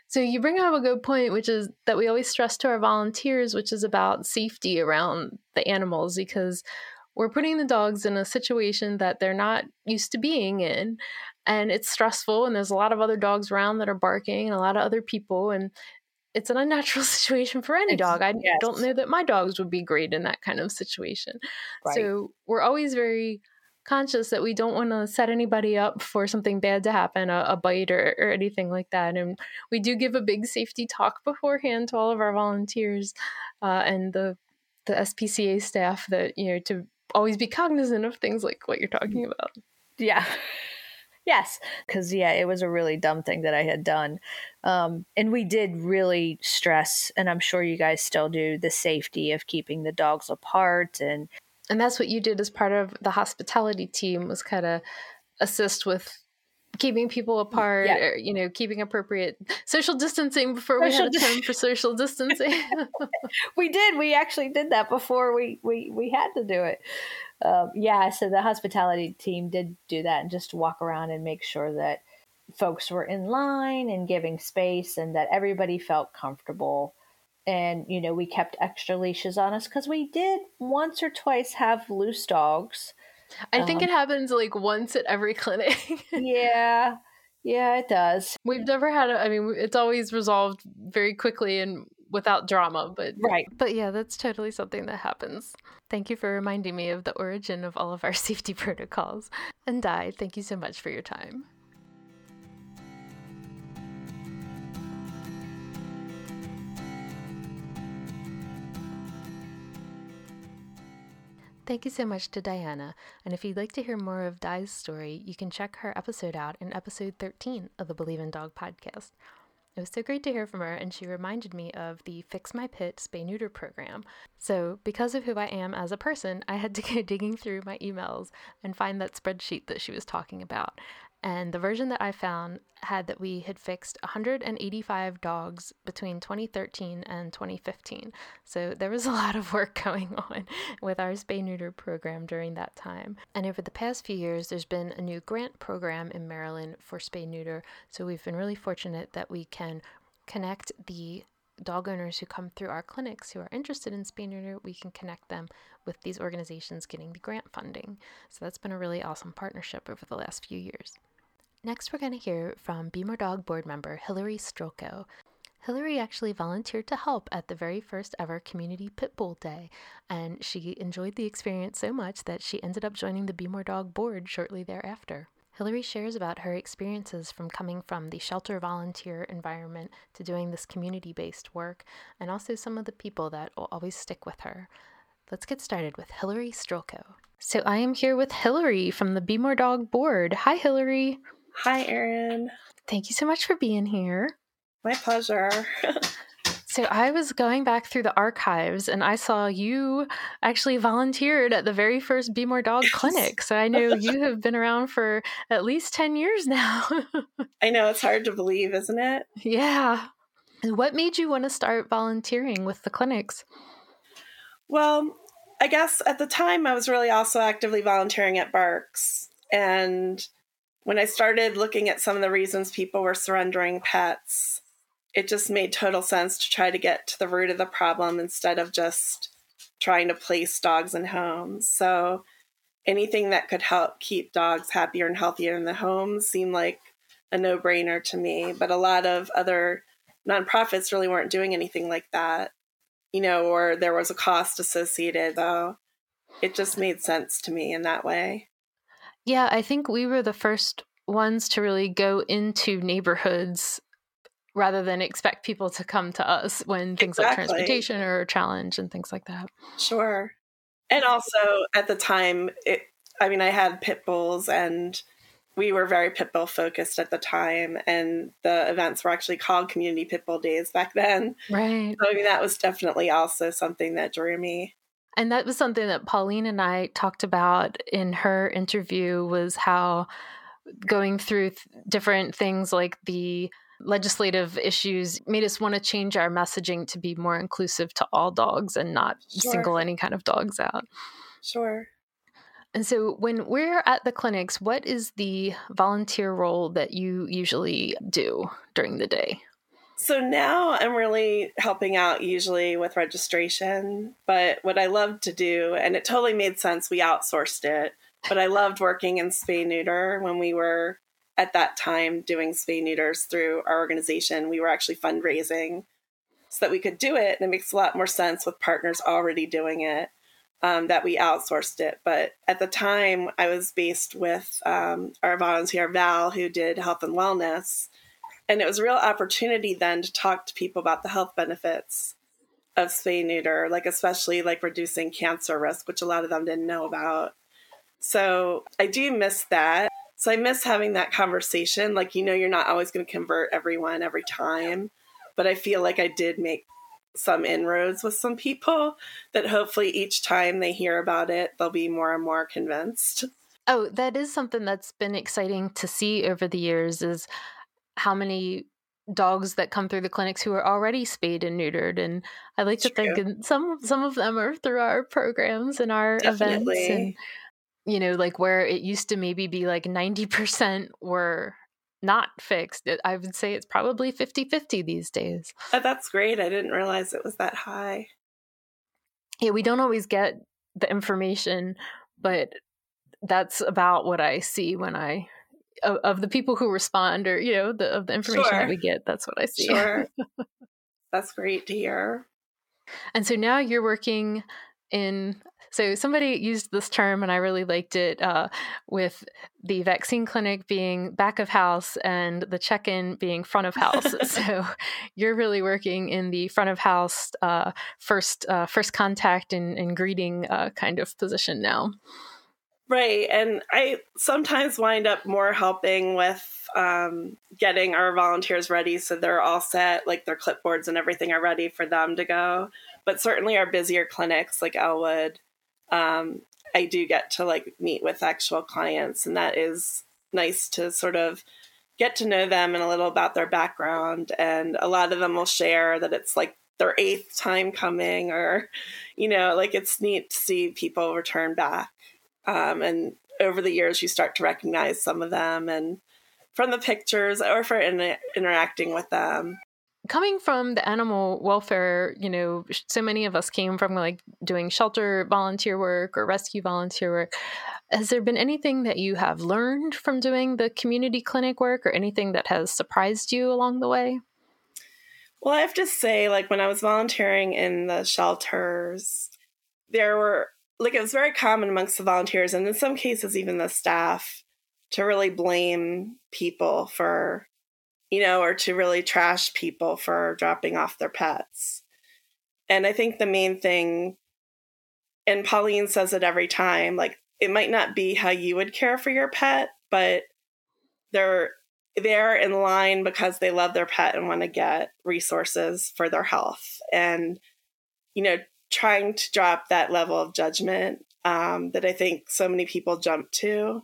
So you bring up a good point, which is that we always stress to our volunteers, which is about safety around the animals, because we're putting the dogs in a situation that they're not used to being in and it's stressful and there's a lot of other dogs around that are barking and a lot of other people and it's an unnatural situation for any dog. I yes. don't know that my dogs would be great in that kind of situation. Right. So we're always very conscious that we don't want to set anybody up for something bad to happen, a, a bite or, or, anything like that. And we do give a big safety talk beforehand to all of our volunteers uh, and the the SPCA staff that you know to always be cognizant of things like what you're talking mm. about. Yeah. yes, because yeah, it was a really dumb thing that I had done, um, and we did really stress, and I'm sure you guys still do the safety of keeping the dogs apart, and and that's what you did as part of the hospitality team was kind of assist with keeping people apart yeah. or you know keeping appropriate social distancing before social we had a term for social distancing. We did. We actually did that before we we we had to do it. Um, yeah so the hospitality team did do that and just walk around and make sure that folks were in line and giving space and that everybody felt comfortable. And you know we kept extra leashes on us because we did once or twice have loose dogs I think um, it happens like once at every clinic. yeah. Yeah, it does. We've never had a, I mean, it's always resolved very quickly and without drama, but right. But yeah, that's totally something that happens. Thank you for reminding me of the origin of all of our safety protocols. And Di, thank you so much for your time. Thank you so much to Diana, and if you'd like to hear more of Di's story, you can check her episode out in episode 13 of the Believe in Dog podcast. It was so great to hear from her, and she reminded me of the Fix My Pit Spay Neuter program. So, because of who I am as a person, I had to go digging through my emails and find that spreadsheet that she was talking about. And the version that I found had that we had fixed 185 dogs between 2013 and 2015. So there was a lot of work going on with our spay neuter program during that time. And over the past few years, there's been a new grant program in Maryland for spay neuter. So we've been really fortunate that we can connect the dog owners who come through our clinics who are interested in spay neuter, we can connect them with these organizations getting the grant funding. So that's been a really awesome partnership over the last few years. Next, we're going to hear from Be More Dog board member Hillary Stroko. Hillary actually volunteered to help at the very first ever Community Pit Bull Day, and she enjoyed the experience so much that she ended up joining the Be More Dog board shortly thereafter. Hillary shares about her experiences from coming from the shelter volunteer environment to doing this community based work, and also some of the people that will always stick with her. Let's get started with Hillary Strolko. So, I am here with Hillary from the Be More Dog board. Hi, Hillary. Hi, Erin. Thank you so much for being here. My pleasure. So I was going back through the archives and I saw you actually volunteered at the very first Be More Dog clinic. So I know you have been around for at least 10 years now. I know it's hard to believe, isn't it? Yeah. And what made you want to start volunteering with the clinics? Well, I guess at the time I was really also actively volunteering at BARCS. And when I started looking at some of the reasons people were surrendering pets, it just made total sense to try to get to the root of the problem instead of just trying to place dogs in homes. So anything that could help keep dogs happier and healthier in the home seemed like a no brainer to me. But a lot of other nonprofits really weren't doing anything like that, you know, or there was a cost associated, though. It just made sense to me in that way. Yeah, I think we were the first ones to really go into neighborhoods rather than expect people to come to us when things exactly. like transportation are a challenge and things like that. Sure. And also at the time, it, I mean, I had pit bulls and we were very pit bull focused at the time. And the events were actually called Community Pit Bull Days back then. Right. So, I mean, that was definitely also something that drew me. And that was something that Pauline and I talked about in her interview was how going through th- different things like the legislative issues made us want to change our messaging to be more inclusive to all dogs and not sure. single any kind of dogs out. Sure. And so when we're at the clinics, what is the volunteer role that you usually do during the day? So now I'm really helping out usually with registration. But what I love to do, and it totally made sense, we outsourced it, but I loved working in spay neuter when we were at that time doing spay neuters through our organization. We were actually fundraising so that we could do it. And it makes a lot more sense with partners already doing it um, that we outsourced it. But at the time, I was based with um, our volunteer Val, who did health and wellness. And it was a real opportunity then to talk to people about the health benefits of spay neuter, like especially like reducing cancer risk, which a lot of them didn't know about. So I do miss that. So I miss having that conversation. Like, you know, you're not always going to convert everyone every time, but I feel like I did make some inroads with some people that hopefully each time they hear about it, they'll be more and more convinced. Oh, that is something that's been exciting to see over the years is how many dogs that come through the clinics who are already spayed and neutered and i like to True. think some some of them are through our programs and our Definitely. events and you know, like where it used to maybe be like 90% were not fixed. I would say it's probably 50 50 these days. Oh, that's great. I didn't realize it was that high. Yeah, we don't always get the information, but that's about what I see when I of, of the people who respond or you know the of the information sure. that we get that's what i see sure that's great to hear and so now you're working in so somebody used this term, and I really liked it, uh, with the vaccine clinic being back of house and the check-in being front of house. so you're really working in the front of house, uh, first uh, first contact and, and greeting uh, kind of position now. Right, and I sometimes wind up more helping with um, getting our volunteers ready so they're all set, like their clipboards and everything are ready for them to go. But certainly, our busier clinics like Ellwood um, I do get to like meet with actual clients, and that is nice to sort of get to know them and a little about their background. And a lot of them will share that it's like their eighth time coming, or you know, like it's neat to see people return back. Um, and over the years, you start to recognize some of them, and from the pictures or for in- interacting with them coming from the animal welfare, you know, so many of us came from like doing shelter volunteer work or rescue volunteer work. Has there been anything that you have learned from doing the community clinic work or anything that has surprised you along the way? Well, I have to say, like when I was volunteering in the shelters, there were like it was very common amongst the volunteers and in some cases even the staff to really blame people for you know, or to really trash people for dropping off their pets. And I think the main thing, and Pauline says it every time, like it might not be how you would care for your pet, but they're they're in line because they love their pet and want to get resources for their health. And, you know, trying to drop that level of judgment um, that I think so many people jump to.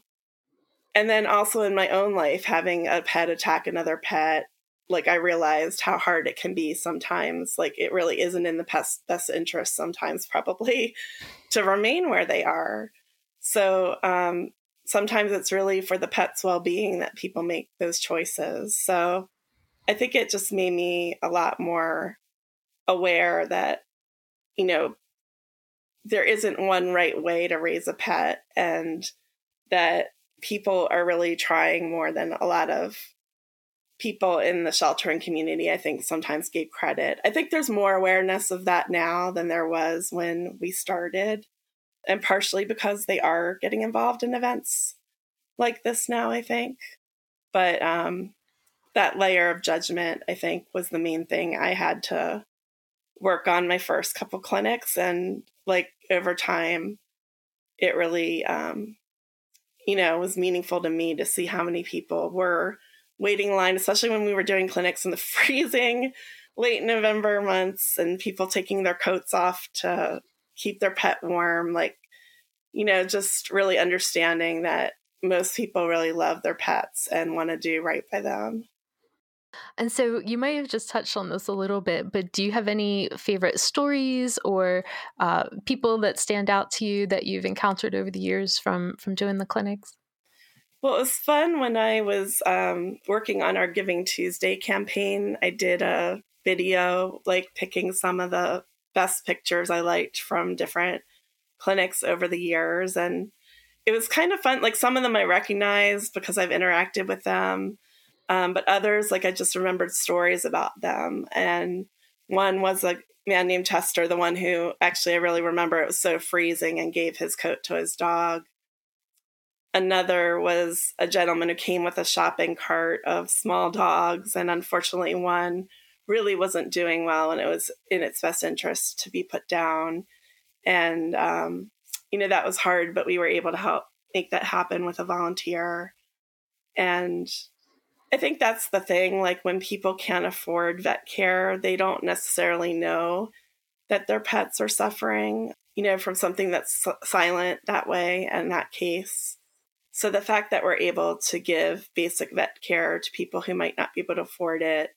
And then also in my own life, having a pet attack another pet, like I realized how hard it can be sometimes. Like it really isn't in the best, best interest sometimes, probably, to remain where they are. So um, sometimes it's really for the pet's well being that people make those choices. So I think it just made me a lot more aware that, you know, there isn't one right way to raise a pet and that people are really trying more than a lot of people in the sheltering community i think sometimes gave credit i think there's more awareness of that now than there was when we started and partially because they are getting involved in events like this now, I think. But um, that layer of judgment, I think, was the main thing I had to work on my first couple clinics. And like over time, it really, um, you know, was meaningful to me to see how many people were waiting line, especially when we were doing clinics in the freezing late November months and people taking their coats off to keep their pet warm, like, you know, just really understanding that most people really love their pets and want to do right by them. And so you may have just touched on this a little bit, but do you have any favorite stories or uh, people that stand out to you that you've encountered over the years from from doing the clinics? Well, it was fun when I was um, working on our Giving Tuesday campaign. I did a video like picking some of the best pictures I liked from different clinics over the years. And it was kind of fun. Like some of them I recognized because I've interacted with them. Um, but others, like I just remembered stories about them. And one was a man named Chester, the one who actually I really remember it was so freezing and gave his coat to his dog. Another was a gentleman who came with a shopping cart of small dogs, and unfortunately, one really wasn't doing well, and it was in its best interest to be put down. And, um, you know, that was hard, but we were able to help make that happen with a volunteer. And I think that's the thing. Like when people can't afford vet care, they don't necessarily know that their pets are suffering, you know, from something that's silent that way in that case. So the fact that we're able to give basic vet care to people who might not be able to afford it,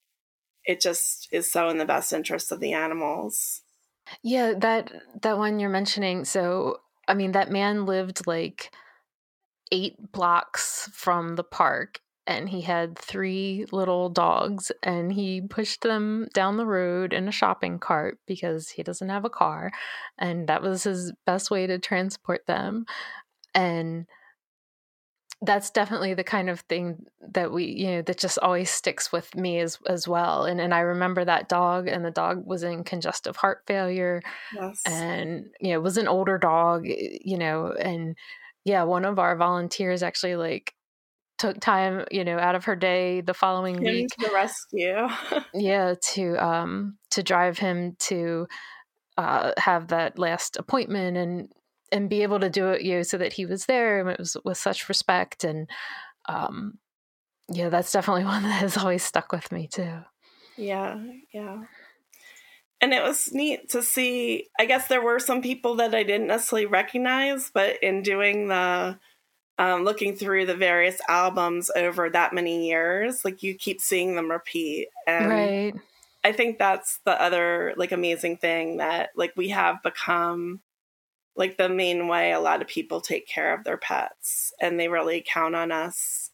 it just is so in the best interest of the animals. Yeah, that that one you're mentioning. So, I mean, that man lived like 8 blocks from the park and he had three little dogs and he pushed them down the road in a shopping cart because he doesn't have a car and that was his best way to transport them and that's definitely the kind of thing that we you know that just always sticks with me as as well and and I remember that dog and the dog was in congestive heart failure yes. and you know was an older dog eh, you know and yeah one of our volunteers actually like took time you know out of her day the following him week to the rescue yeah to um to drive him to uh have that last appointment and and be able to do it, you know, so that he was there and it was with such respect. And um, yeah, that's definitely one that has always stuck with me too. Yeah, yeah. And it was neat to see. I guess there were some people that I didn't necessarily recognize, but in doing the um, looking through the various albums over that many years, like you keep seeing them repeat. And right. I think that's the other like amazing thing that like we have become like the main way a lot of people take care of their pets and they really count on us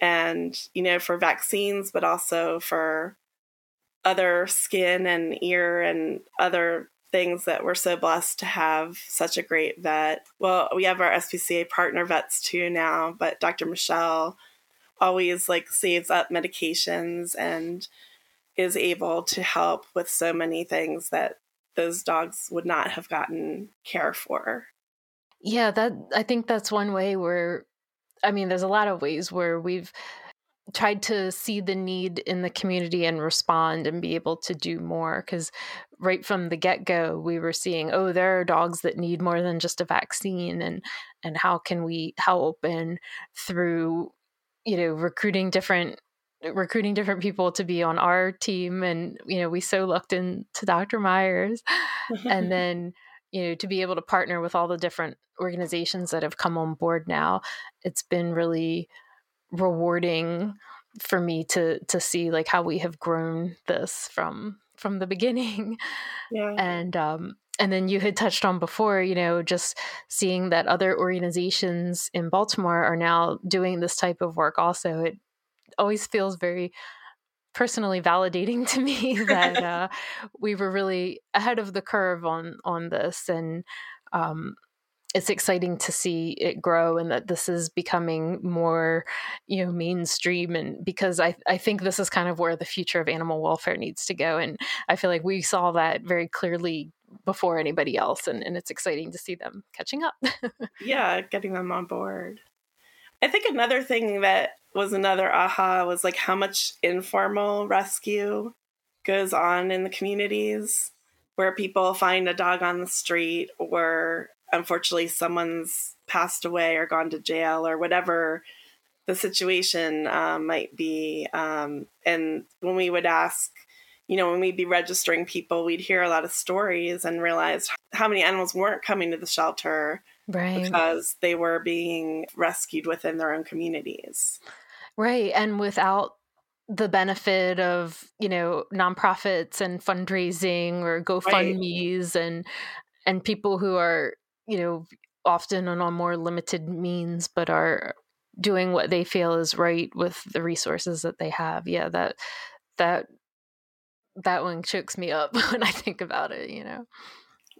and you know for vaccines but also for other skin and ear and other things that we're so blessed to have such a great vet well we have our spca partner vets too now but dr michelle always like saves up medications and is able to help with so many things that those dogs would not have gotten care for. Yeah, that I think that's one way where I mean there's a lot of ways where we've tried to see the need in the community and respond and be able to do more because right from the get-go we were seeing oh there are dogs that need more than just a vaccine and and how can we help? And through you know recruiting different recruiting different people to be on our team and you know we so looked into dr myers and then you know to be able to partner with all the different organizations that have come on board now it's been really rewarding for me to to see like how we have grown this from from the beginning yeah. and um and then you had touched on before you know just seeing that other organizations in baltimore are now doing this type of work also it always feels very personally validating to me that uh, we were really ahead of the curve on on this and um, it's exciting to see it grow and that this is becoming more you know mainstream and because I, I think this is kind of where the future of animal welfare needs to go and i feel like we saw that very clearly before anybody else and, and it's exciting to see them catching up. Yeah getting them on board. I think another thing that was another aha was like how much informal rescue goes on in the communities where people find a dog on the street or unfortunately someone's passed away or gone to jail or whatever the situation um, might be. Um, and when we would ask, you know, when we'd be registering people, we'd hear a lot of stories and realize how many animals weren't coming to the shelter right. because they were being rescued within their own communities. Right. And without the benefit of you know nonprofits and fundraising or GoFundmes right. and and people who are you know, often and on more limited means, but are doing what they feel is right with the resources that they have. Yeah, that that that one chokes me up when I think about it, you know.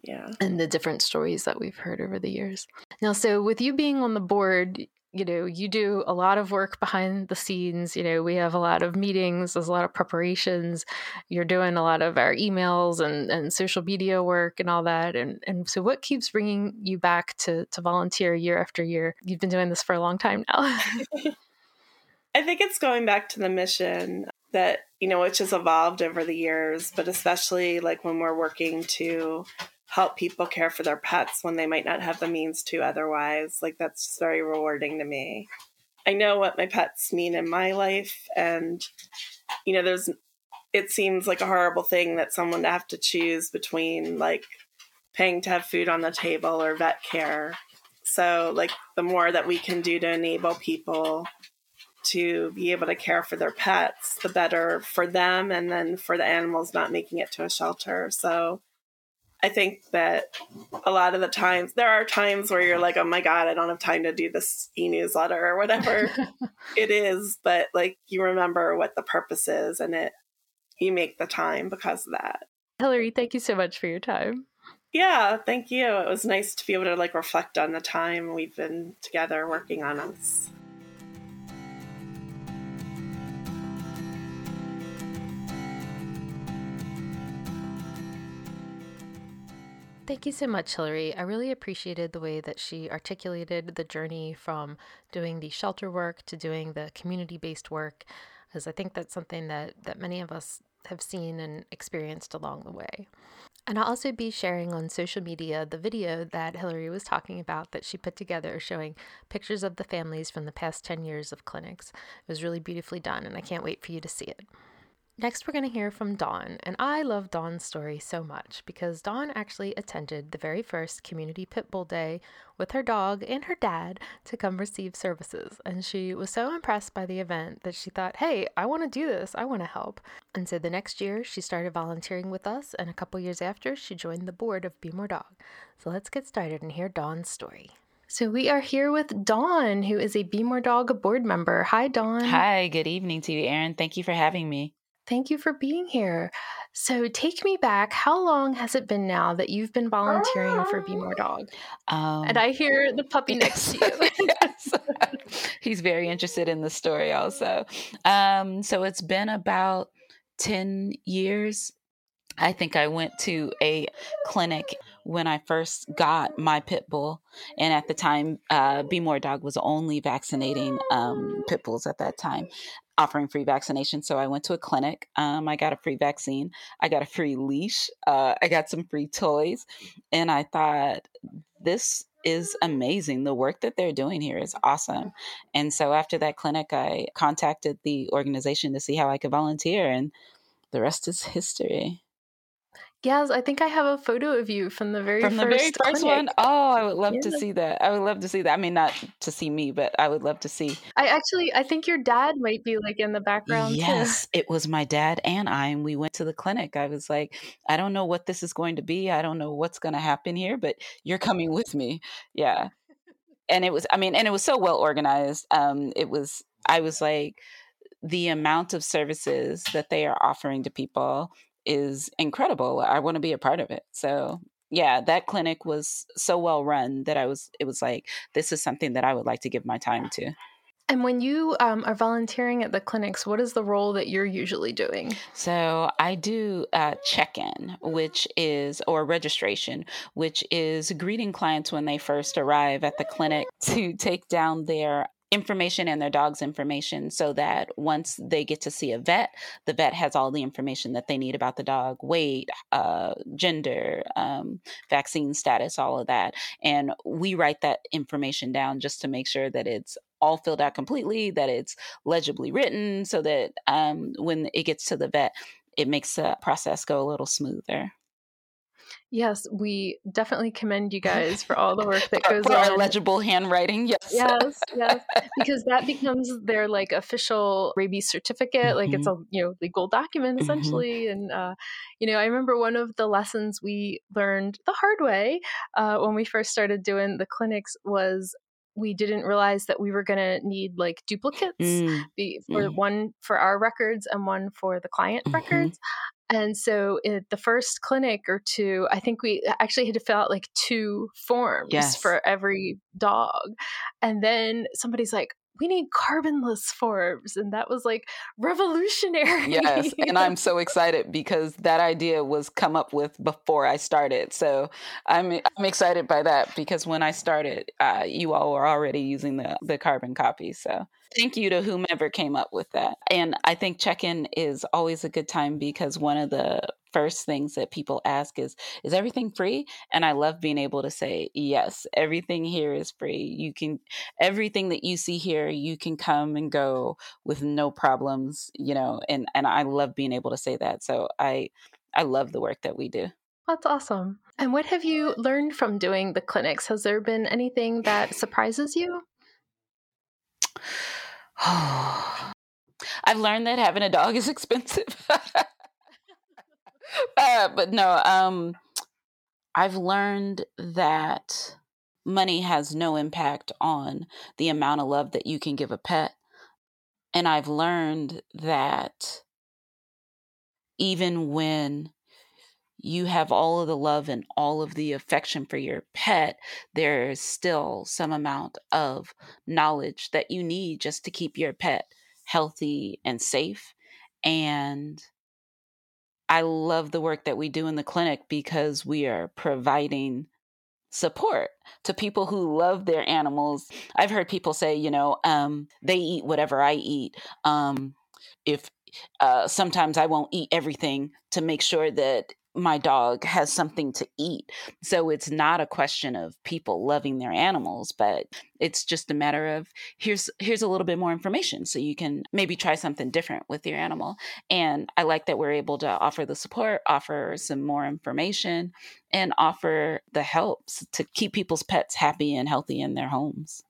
Yeah. And the different stories that we've heard over the years. Now, so with you being on the board, you know, you do a lot of work behind the scenes. You know, we have a lot of meetings, there's a lot of preparations. You're doing a lot of our emails and, and social media work and all that. And, and so, what keeps bringing you back to, to volunteer year after year? You've been doing this for a long time now. I think it's going back to the mission that, you know, which has evolved over the years, but especially like when we're working to help people care for their pets when they might not have the means to otherwise. Like that's just very rewarding to me. I know what my pets mean in my life and you know there's it seems like a horrible thing that someone to have to choose between like paying to have food on the table or vet care. So like the more that we can do to enable people to be able to care for their pets, the better for them and then for the animals not making it to a shelter. So I think that a lot of the times there are times where you're like, oh my God, I don't have time to do this e newsletter or whatever it is. But like you remember what the purpose is and it, you make the time because of that. Hillary, thank you so much for your time. Yeah, thank you. It was nice to be able to like reflect on the time we've been together working on us. Thank you so much, Hillary. I really appreciated the way that she articulated the journey from doing the shelter work to doing the community based work, as I think that's something that, that many of us have seen and experienced along the way. And I'll also be sharing on social media the video that Hillary was talking about that she put together showing pictures of the families from the past 10 years of clinics. It was really beautifully done, and I can't wait for you to see it. Next, we're going to hear from Dawn, and I love Dawn's story so much because Dawn actually attended the very first Community Pit Bull Day with her dog and her dad to come receive services. And she was so impressed by the event that she thought, hey, I want to do this, I want to help. And so the next year, she started volunteering with us, and a couple years after, she joined the board of Be More Dog. So let's get started and hear Dawn's story. So we are here with Dawn, who is a Be More Dog board member. Hi, Dawn. Hi, good evening to you, Erin. Thank you for having me. Thank you for being here. So, take me back. How long has it been now that you've been volunteering for Be More Dog? Um, and I hear the puppy next to you. yes. He's very interested in the story, also. Um, so, it's been about 10 years. I think I went to a clinic when I first got my pit bull. And at the time, uh, Be More Dog was only vaccinating um, pit bulls at that time offering free vaccination. So I went to a clinic. Um, I got a free vaccine. I got a free leash. Uh, I got some free toys. And I thought, this is amazing. The work that they're doing here is awesome. And so after that clinic, I contacted the organization to see how I could volunteer, and the rest is history. Yes, I think I have a photo of you from the very from first very first clinic. one. Oh, I would love to see that. I would love to see that. I mean, not to see me, but I would love to see. I actually, I think your dad might be like in the background Yes, it was my dad and I, and we went to the clinic. I was like, I don't know what this is going to be. I don't know what's going to happen here, but you're coming with me. Yeah. And it was, I mean, and it was so well organized. Um, it was, I was like, the amount of services that they are offering to people is incredible. I want to be a part of it. So, yeah, that clinic was so well run that I was, it was like, this is something that I would like to give my time to. And when you um, are volunteering at the clinics, what is the role that you're usually doing? So I do uh, check in, which is, or registration, which is greeting clients when they first arrive at the clinic to take down their information and their dog's information so that once they get to see a vet, the vet has all the information that they need about the dog weight, uh, gender, um, vaccine status, all of that. And we write that information down just to make sure that it's all filled out completely, that it's legibly written, so that um, when it gets to the vet, it makes the process go a little smoother. Yes, we definitely commend you guys for all the work that goes for our on. legible handwriting, yes. yes, yes, because that becomes their like official rabies certificate. Like it's a you know legal document Mhm. essentially. And uh, you know, I remember one of the lessons we learned the hard way uh, when we first started doing the clinics was we didn't realize that we were going to need like duplicates Mm, be, for Mm. one for our records and one for the client Mhm. records. And so, at the first clinic or two, I think we uh, actually had to fill out like two forms Yes. for every dog. And then somebody's like, we need carbonless forms. And that was like revolutionary. yes, and I'm so excited because that idea was come up with before I started. So I'm I'm excited by that because when I started, uh, you all were already using the the carbon copy. So thank you to whomever came up with that. And I think check-in is always a good time because one of the first things that people ask is is everything free and i love being able to say yes everything here is free you can everything that you see here you can come and go with no problems you know and and i love being able to say that so i i love the work that we do That's awesome. And what have you learned from doing the clinics? Has there been anything that surprises you? I've learned that having a dog is expensive. Uh, but no, um, I've learned that money has no impact on the amount of love that you can give a pet. And I've learned that even when you have all of the love and all of the affection for your pet, there is still some amount of knowledge that you need just to keep your pet healthy and safe. And I love the work that we do in the clinic because we are providing support to people who love their animals. I've heard people say, you know, um, they eat whatever I eat. Um, if uh, sometimes I won't eat everything to make sure that my dog has something to eat. So it's not a question of people loving their animals, but it's just a matter of here's here's a little bit more information so you can maybe try something different with your animal. And I like that we're able to offer the support, offer some more information, and offer the helps to keep people's pets happy and healthy in their homes.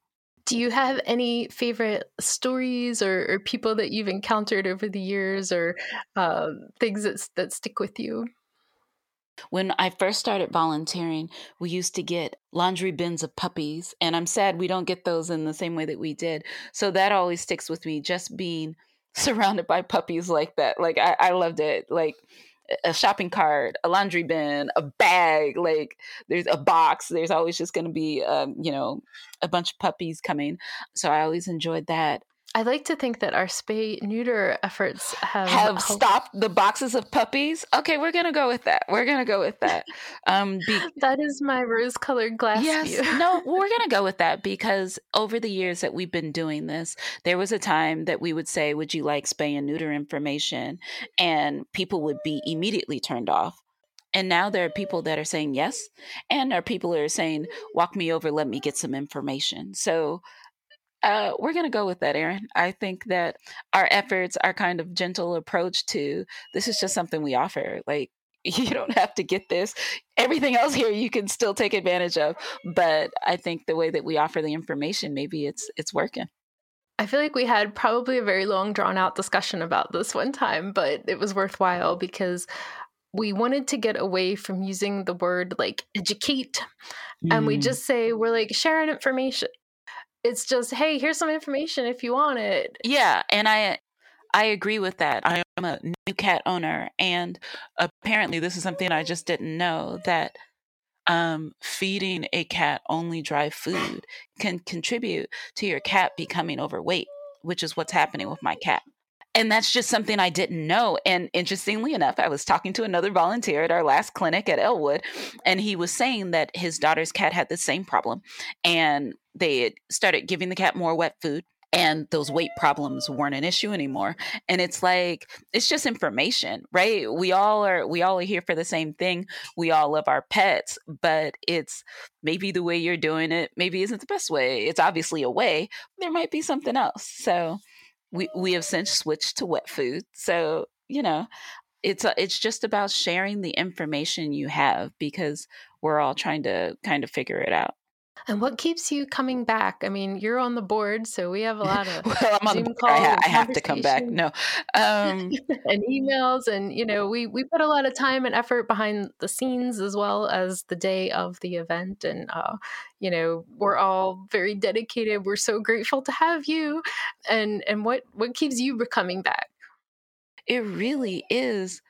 Do you have any favorite stories or, or people that you've encountered over the years or uh, things that, that stick with you? When I first started volunteering, we used to get laundry bins of puppies, and I'm sad we don't get those in the same way that we did. So that always sticks with me, just being surrounded by puppies like that. Like, I, I loved it. Like, a shopping cart, a laundry bin, a bag, like there's a box. There's always just going to be, um, you know, a bunch of puppies coming. So I always enjoyed that. I like to think that our spay neuter efforts have, have helped- stopped the boxes of puppies. Okay, we're gonna go with that. We're gonna go with that. Um, be- That is my rose colored glass yes, view. no, we're gonna go with that because over the years that we've been doing this, there was a time that we would say, "Would you like spay and neuter information?" and people would be immediately turned off. And now there are people that are saying yes, and there are people that are saying, walk me over, let me get some information. So uh, we're going to go with that, Erin. I think that our efforts, our kind of gentle approach to this is just something we offer. Like, you don't have to get this. Everything else here you can still take advantage of. But I think the way that we offer the information, maybe it's it's working. I feel like we had probably a very long drawn out discussion about this one time, but it was worthwhile because we wanted to get away from using the word like educate mm. and we mm. just say we're like sharing information it's just hey here's some information if you want it. Yeah and i i agree with that i am a new cat owner and apparently this is something i just didn't know that um, feeding a cat only dry food can contribute to your cat becoming overweight which is what's happening with my cat and that's just something I didn't know. And interestingly enough, I was talking to another volunteer at our last clinic at Ellwood, and he was saying that his daughter's cat had the same problem. And they started giving the cat more wet food and those weight problems weren't an issue anymore. And it's like it's just information right? We all are we all are here for the same thing. We all love our pets but it's maybe the way you're doing it maybe isn't the best way. It's obviously a way. There might be something else. So we we have since switched to wet food. So you know, it's a, it's just about sharing the information you have because we're all trying to kind of figure it out. And what keeps you coming back? I mean, you're on the board, so we have a lot of well, I'm on the board. I, ha- I have to come back. No, um, and emails, and you know, we we put a lot of time and effort behind the scenes as well as the day of the event, and uh, you know, we're all very dedicated. We're so grateful to have you. And and what what keeps you coming back? It really is.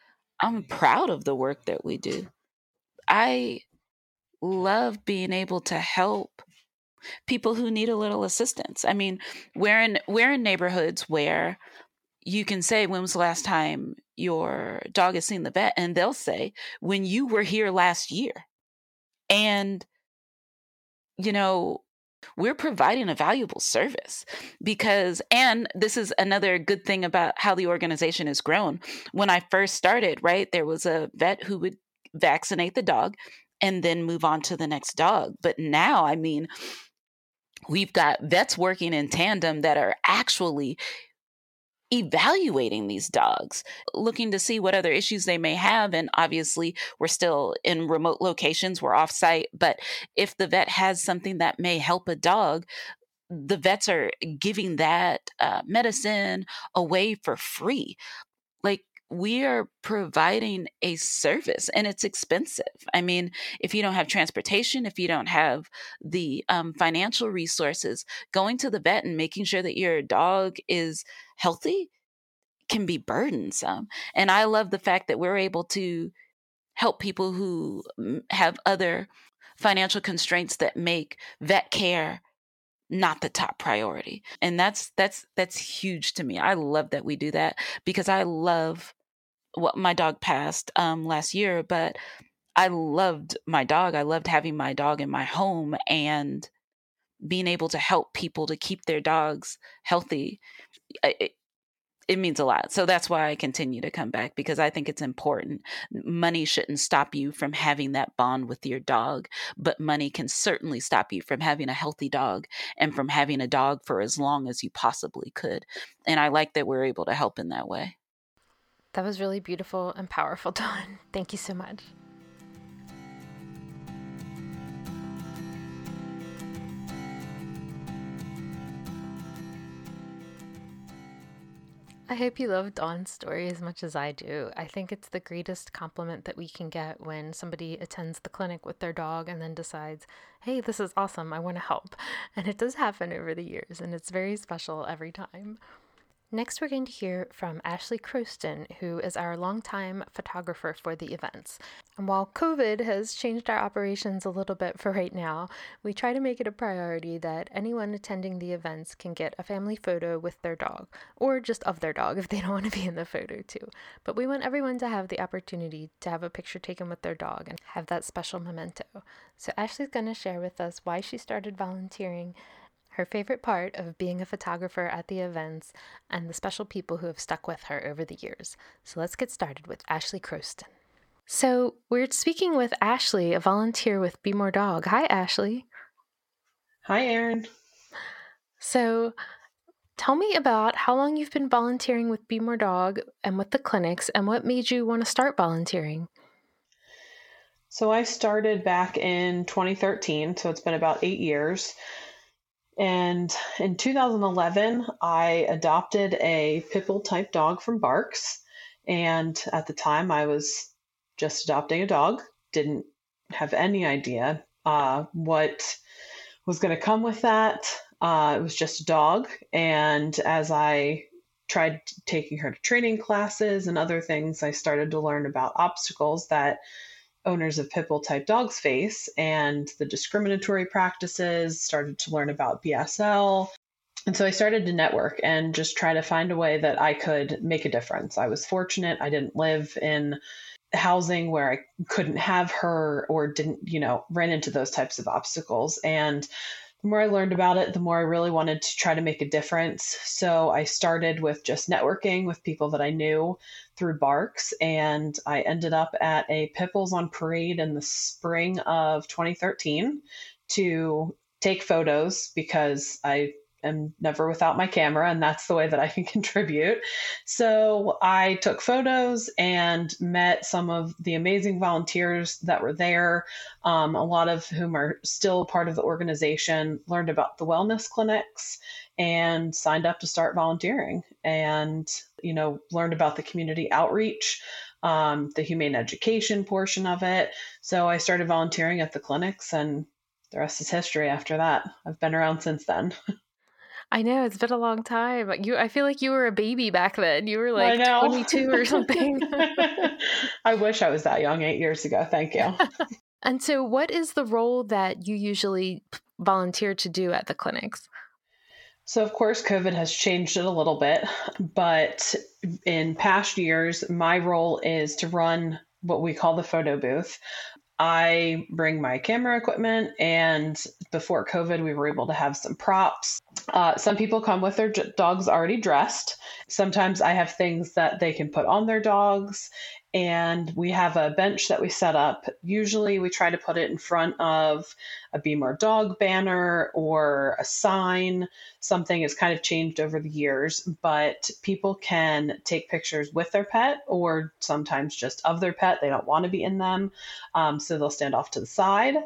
I'm proud of the work that we do. I love being able to help people who need a little assistance. I mean, we're in we're in neighborhoods where you can say when was the last time your dog has seen the vet and they'll say when you were here last year. And you know, we're providing a valuable service because and this is another good thing about how the organization has grown when i first started right there was a vet who would vaccinate the dog and then move on to the next dog. But now, I mean, we've got vets working in tandem that are actually evaluating these dogs, looking to see what other issues they may have. And obviously, we're still in remote locations, we're offsite. But if the vet has something that may help a dog, the vets are giving that uh, medicine away for free. We are providing a service and it's expensive. I mean, if you don't have transportation, if you don't have the um, financial resources, going to the vet and making sure that your dog is healthy can be burdensome. And I love the fact that we're able to help people who have other financial constraints that make vet care not the top priority and that's that's that's huge to me i love that we do that because i love well, my dog passed um, last year, but I loved my dog. I loved having my dog in my home and being able to help people to keep their dogs healthy. It, it means a lot. So that's why I continue to come back because I think it's important. Money shouldn't stop you from having that bond with your dog, but money can certainly stop you from having a healthy dog and from having a dog for as long as you possibly could. And I like that we're able to help in that way. That was really beautiful and powerful, Dawn. Thank you so much. I hope you love Dawn's story as much as I do. I think it's the greatest compliment that we can get when somebody attends the clinic with their dog and then decides, hey, this is awesome, I want to help. And it does happen over the years, and it's very special every time. Next, we're going to hear from Ashley Croston, who is our longtime photographer for the events. And while COVID has changed our operations a little bit for right now, we try to make it a priority that anyone attending the events can get a family photo with their dog, or just of their dog if they don't want to be in the photo too. But we want everyone to have the opportunity to have a picture taken with their dog and have that special memento. So, Ashley's going to share with us why she started volunteering her favorite part of being a photographer at the events, and the special people who have stuck with her over the years. So let's get started with Ashley Croston. So, we're speaking with Ashley, a volunteer with Be More Dog. Hi, Ashley. Hi, Erin. So, tell me about how long you've been volunteering with Be More Dog and with the clinics, and what made you want to start volunteering. So, I started back in 2013, so it's been about eight years. And in 2011, I adopted a pit bull type dog from BARCS. And at the time, I was just adopting a dog, didn't have any idea uh, what was going to come with that. Uh, it was just a dog. And as I tried taking her to training classes and other things, I started to learn about obstacles that owners of pit bull type dogs face and the discriminatory practices, started to learn about BSL. And so I started to network and just try to find a way that I could make a difference. I was fortunate. I didn't live in housing where I couldn't have her or didn't, you know, run into those types of obstacles. And the more I learned about it, the more I really wanted to try to make a difference. So I started with just networking with people that I knew through BARCS, and I ended up at a Pipples on Parade in the spring of 2013 to take photos because I am never without my camera, and that's the way that I can contribute. So I took photos and met some of the amazing volunteers that were there, um, a lot of whom are still part of the organization, learned about the wellness clinics and signed up to start volunteering and you know learned about the community outreach um, the humane education portion of it. So i started volunteering at the clinics and the rest is history after that. I've been around since then I know it's been a long time. You, I feel like you were a baby back then. You were like 22 or something. I wish I was that young eight years ago. Thank you. and so, what is the role that you usually volunteer to do at the clinics? So, of course, COVID has changed it a little bit, but in past years, my role is to run what we call the photo booth. I bring my camera equipment, and before COVID, we were able to have some props. Uh, some people come with their dogs already dressed. Sometimes I have things that they can put on their dogs, and we have a bench that we set up. Usually, we try to put it in front of a Be More Dog banner or a sign. Something has kind of changed over the years, but people can take pictures with their pet or sometimes just of their pet. They don't want to be in them, um, so they'll stand off to the side.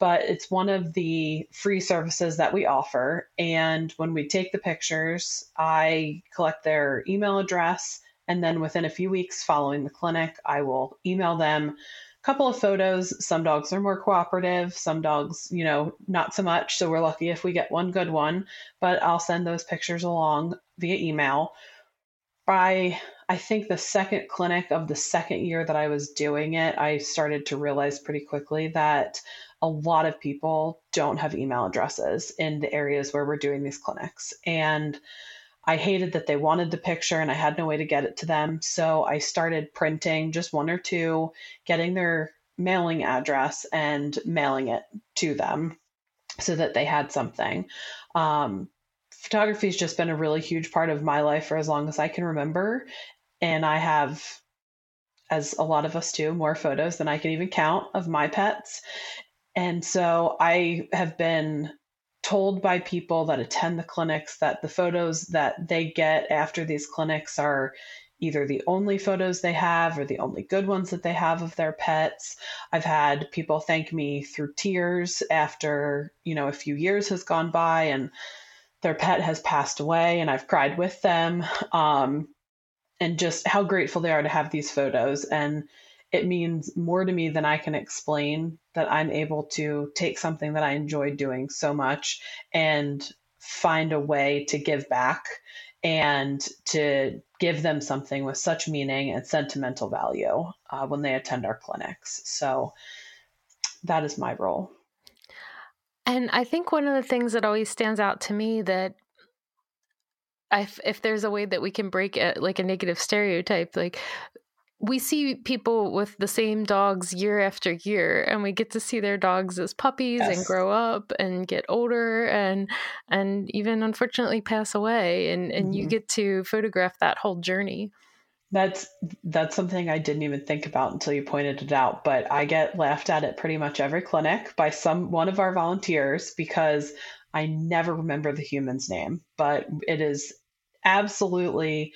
But it's one of the free services that we offer. And when we take the pictures, I collect their email address and then within a few weeks following the clinic, I will email them a couple of photos. Some dogs are more cooperative, some dogs, you know, not so much. So we're lucky if we get one good one, but I'll send those pictures along via email. By I think the second clinic of the second year that I was doing it, I started to realize pretty quickly that a lot of people don't have email addresses in the areas where we're doing these clinics. And I hated that they wanted the picture and I had no way to get it to them. So I started printing just one or two, getting their mailing address and mailing it to them so that they had something. Um, photography has just been a really huge part of my life for as long as I can remember. And I have, as a lot of us do, more photos than I can even count of my pets. And so I have been told by people that attend the clinics that the photos that they get after these clinics are either the only photos they have or the only good ones that they have of their pets. I've had people thank me through tears after, you know, a few years has gone by and their pet has passed away and I've cried with them. Um, and just how grateful they are to have these photos. And it means more to me than I can explain that I'm able to take something that I enjoy doing so much and find a way to give back and to give them something with such meaning and sentimental value uh, when they attend our clinics. So that is my role. And I think one of the things that always stands out to me that if, if there's a way that we can break like a negative stereotype, like we see people with the same dogs year after year and we get to see their dogs as puppies yes. and grow up and get older and and even unfortunately pass away and and mm-hmm. you get to photograph that whole journey That's that's something I didn't even think about until you pointed it out. But I get laughed at at pretty much every clinic by some one of our volunteers because I never remember the human's name. But it is absolutely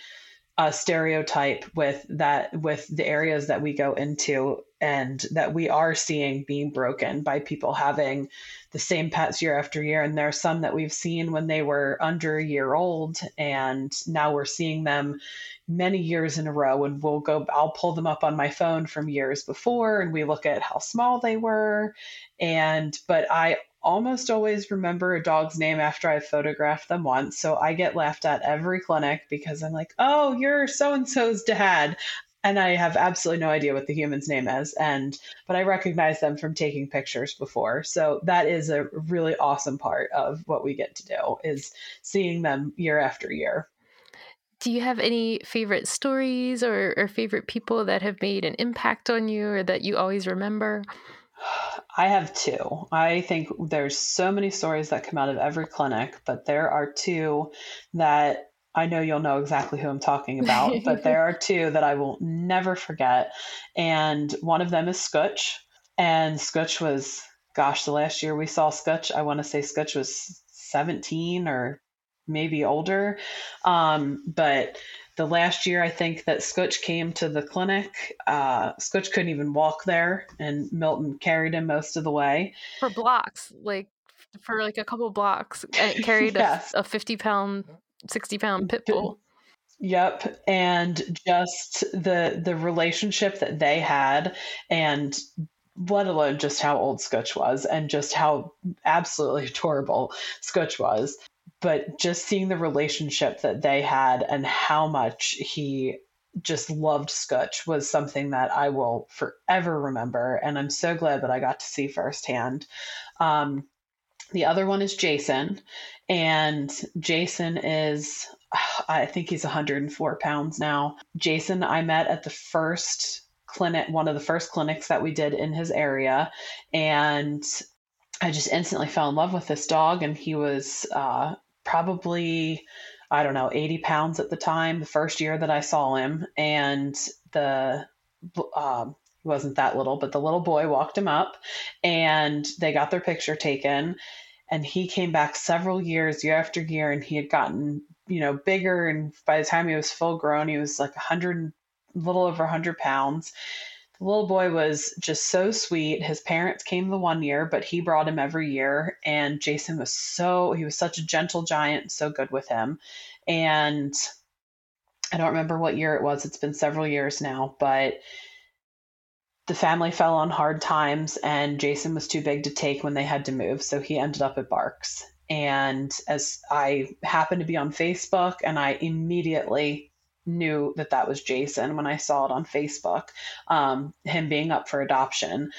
a stereotype with that with the areas that we go into and that we are seeing being broken by people having the same pets year after year. And there are some that we've seen when they were under a year old, and now we're seeing them many years in a row. And we'll go, I'll pull them up on my phone from years before, and we look at how small they were. And, but I almost always remember a dog's name after I've photographed them once. So I get laughed at every clinic because I'm like, oh, you're so and so's dad and I have absolutely no idea what the human's name is. And but I recognize them from taking pictures before. So that is a really awesome part of what we get to do is seeing them year after year. Do you have any favorite stories or, or favorite people that have made an impact on you or that you always remember? I have two. I think there's so many stories that come out of every clinic, but there are two that I know you'll know exactly who I'm talking about, but there are two that I will never forget. And one of them is Scutch. And Scutch was, gosh, the last year we saw Scutch, I want to say Scutch was 17 or maybe older. Um, but the last year I think that Scotch came to the clinic, uh, Scutch couldn't even walk there, and Milton carried him most of the way. For blocks, like for like a couple blocks, and carried yes. a, a 50 pound 60 pound pit bull. Yep, and just the the relationship that they had, and let alone just how old Scotch was, and just how absolutely adorable Scotch was. But just seeing the relationship that they had and how much he just loved Scutch was something that I will forever remember, and I'm so glad that I got to see firsthand. Um, the other one is Jason, and Jason is, I think he's 104 pounds now. Jason, I met at the first clinic, one of the first clinics that we did in his area. And I just instantly fell in love with this dog. And he was uh, probably, I don't know, 80 pounds at the time, the first year that I saw him. And the, um, he wasn't that little, but the little boy walked him up and they got their picture taken. And he came back several years year after year and he had gotten you know bigger. And by the time he was full grown he was like a hundred little over 100 pounds little boy was just so sweet his parents came the one year but he brought him every year and jason was so he was such a gentle giant so good with him and i don't remember what year it was it's been several years now but the family fell on hard times and Jason was too big to take when they had to move. So he ended up at BARCS. And as I happened to be on Facebook and I immediately knew that that was Jason when I saw it on Facebook, um, him being up for adoption.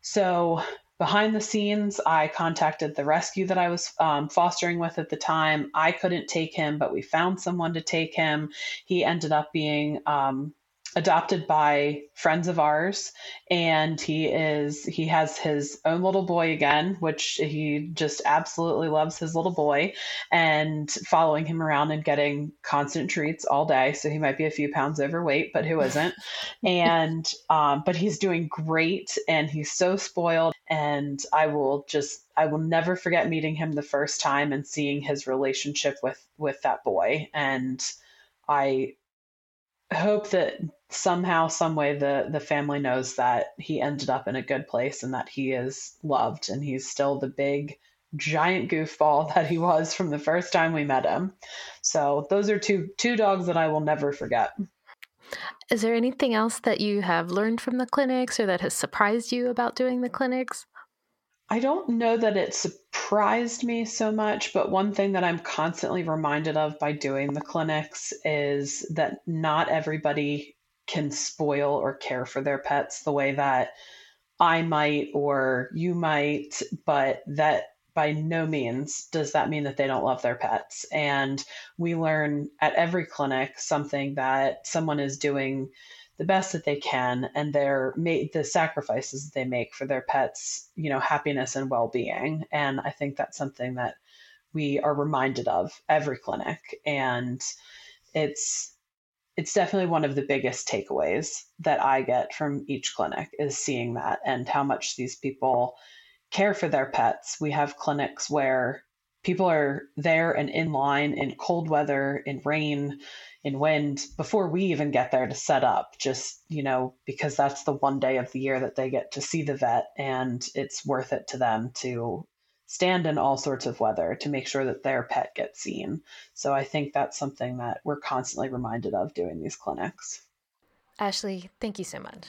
So behind the scenes, I contacted the rescue that I was um, fostering with at the time. I couldn't take him, but we found someone to take him. He ended up being um, adopted by friends of ours and he is he has his own little boy again which he just absolutely loves his little boy and following him around and getting constant treats all day. So he might be a few pounds overweight but who isn't? And um, but he's doing great and he's so spoiled and i will just i will never forget meeting him the first time and seeing his relationship with with that boy. And i hope that somehow some way the the family knows that he ended up in a good place and that he is loved and he's still the big giant goofball that he was from the first time we met him. So those are two two dogs that i will never forget. Is there anything else that you have learned from the clinics or that has surprised you about doing the clinics I don't know that it surprised me so much, but one thing that I'm constantly reminded of by doing the clinics is that not everybody can spoil or care for their pets the way that I might or you might, but that by no means does that mean that they don't love their pets. And we learn at every clinic something that someone is doing the best that they can and their made the sacrifices they make for their pets you know happiness and well-being and i think that's something that we are reminded of every clinic and it's it's definitely one of the biggest takeaways that I get from each clinic is seeing that and how much these people care for their pets. We have clinics where people are there and in line in cold weather, in rain, in wind before we even get there to set up, just, you know, because that's the one day of the year that they get to see the vet and it's worth it to them to stand in all sorts of weather to make sure that their pet gets seen. So I think that's something that we're constantly reminded of doing these clinics. Ashley, thank you so much.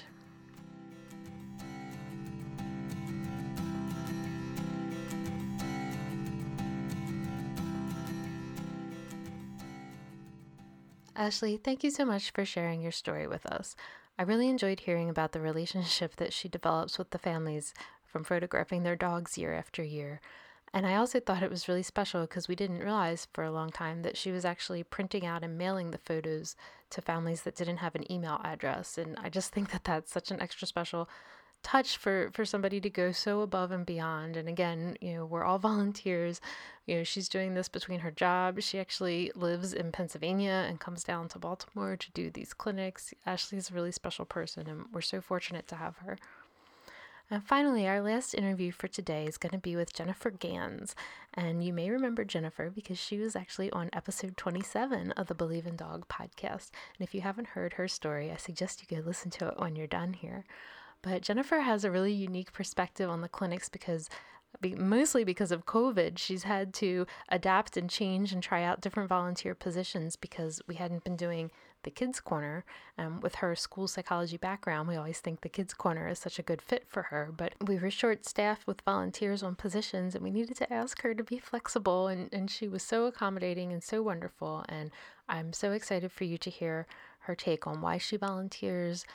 Ashley, thank you so much for sharing your story with us. I really enjoyed hearing about the relationship that she develops with the families from photographing their dogs year after year. And I also thought it was really special because we didn't realize for a long time that she was actually printing out and mailing the photos to families that didn't have an email address. And I just think that that's such an extra special touch for for somebody to go so above and beyond and again you know we're all volunteers you know she's doing this between her job she actually lives in pennsylvania and comes down to baltimore to do these clinics ashley's a really special person and we're so fortunate to have her and finally, our last interview for today is going to be with Jennifer Gans. And you may remember Jennifer because she was actually on episode 27 of the Believe in Dog podcast. And if you haven't heard her story, I suggest you go listen to it when you're done here. But Jennifer has a really unique perspective on the clinics because mostly because of COVID, she's had to adapt and change and try out different volunteer positions because we hadn't been doing the Kids Corner. Um, with her school psychology background, we always think the Kids Corner is such a good fit for her, but we were short staffed with volunteers on positions and we needed to ask her to be flexible. And, and she was so accommodating and so wonderful. And I'm so excited for you to hear her take on why she volunteers,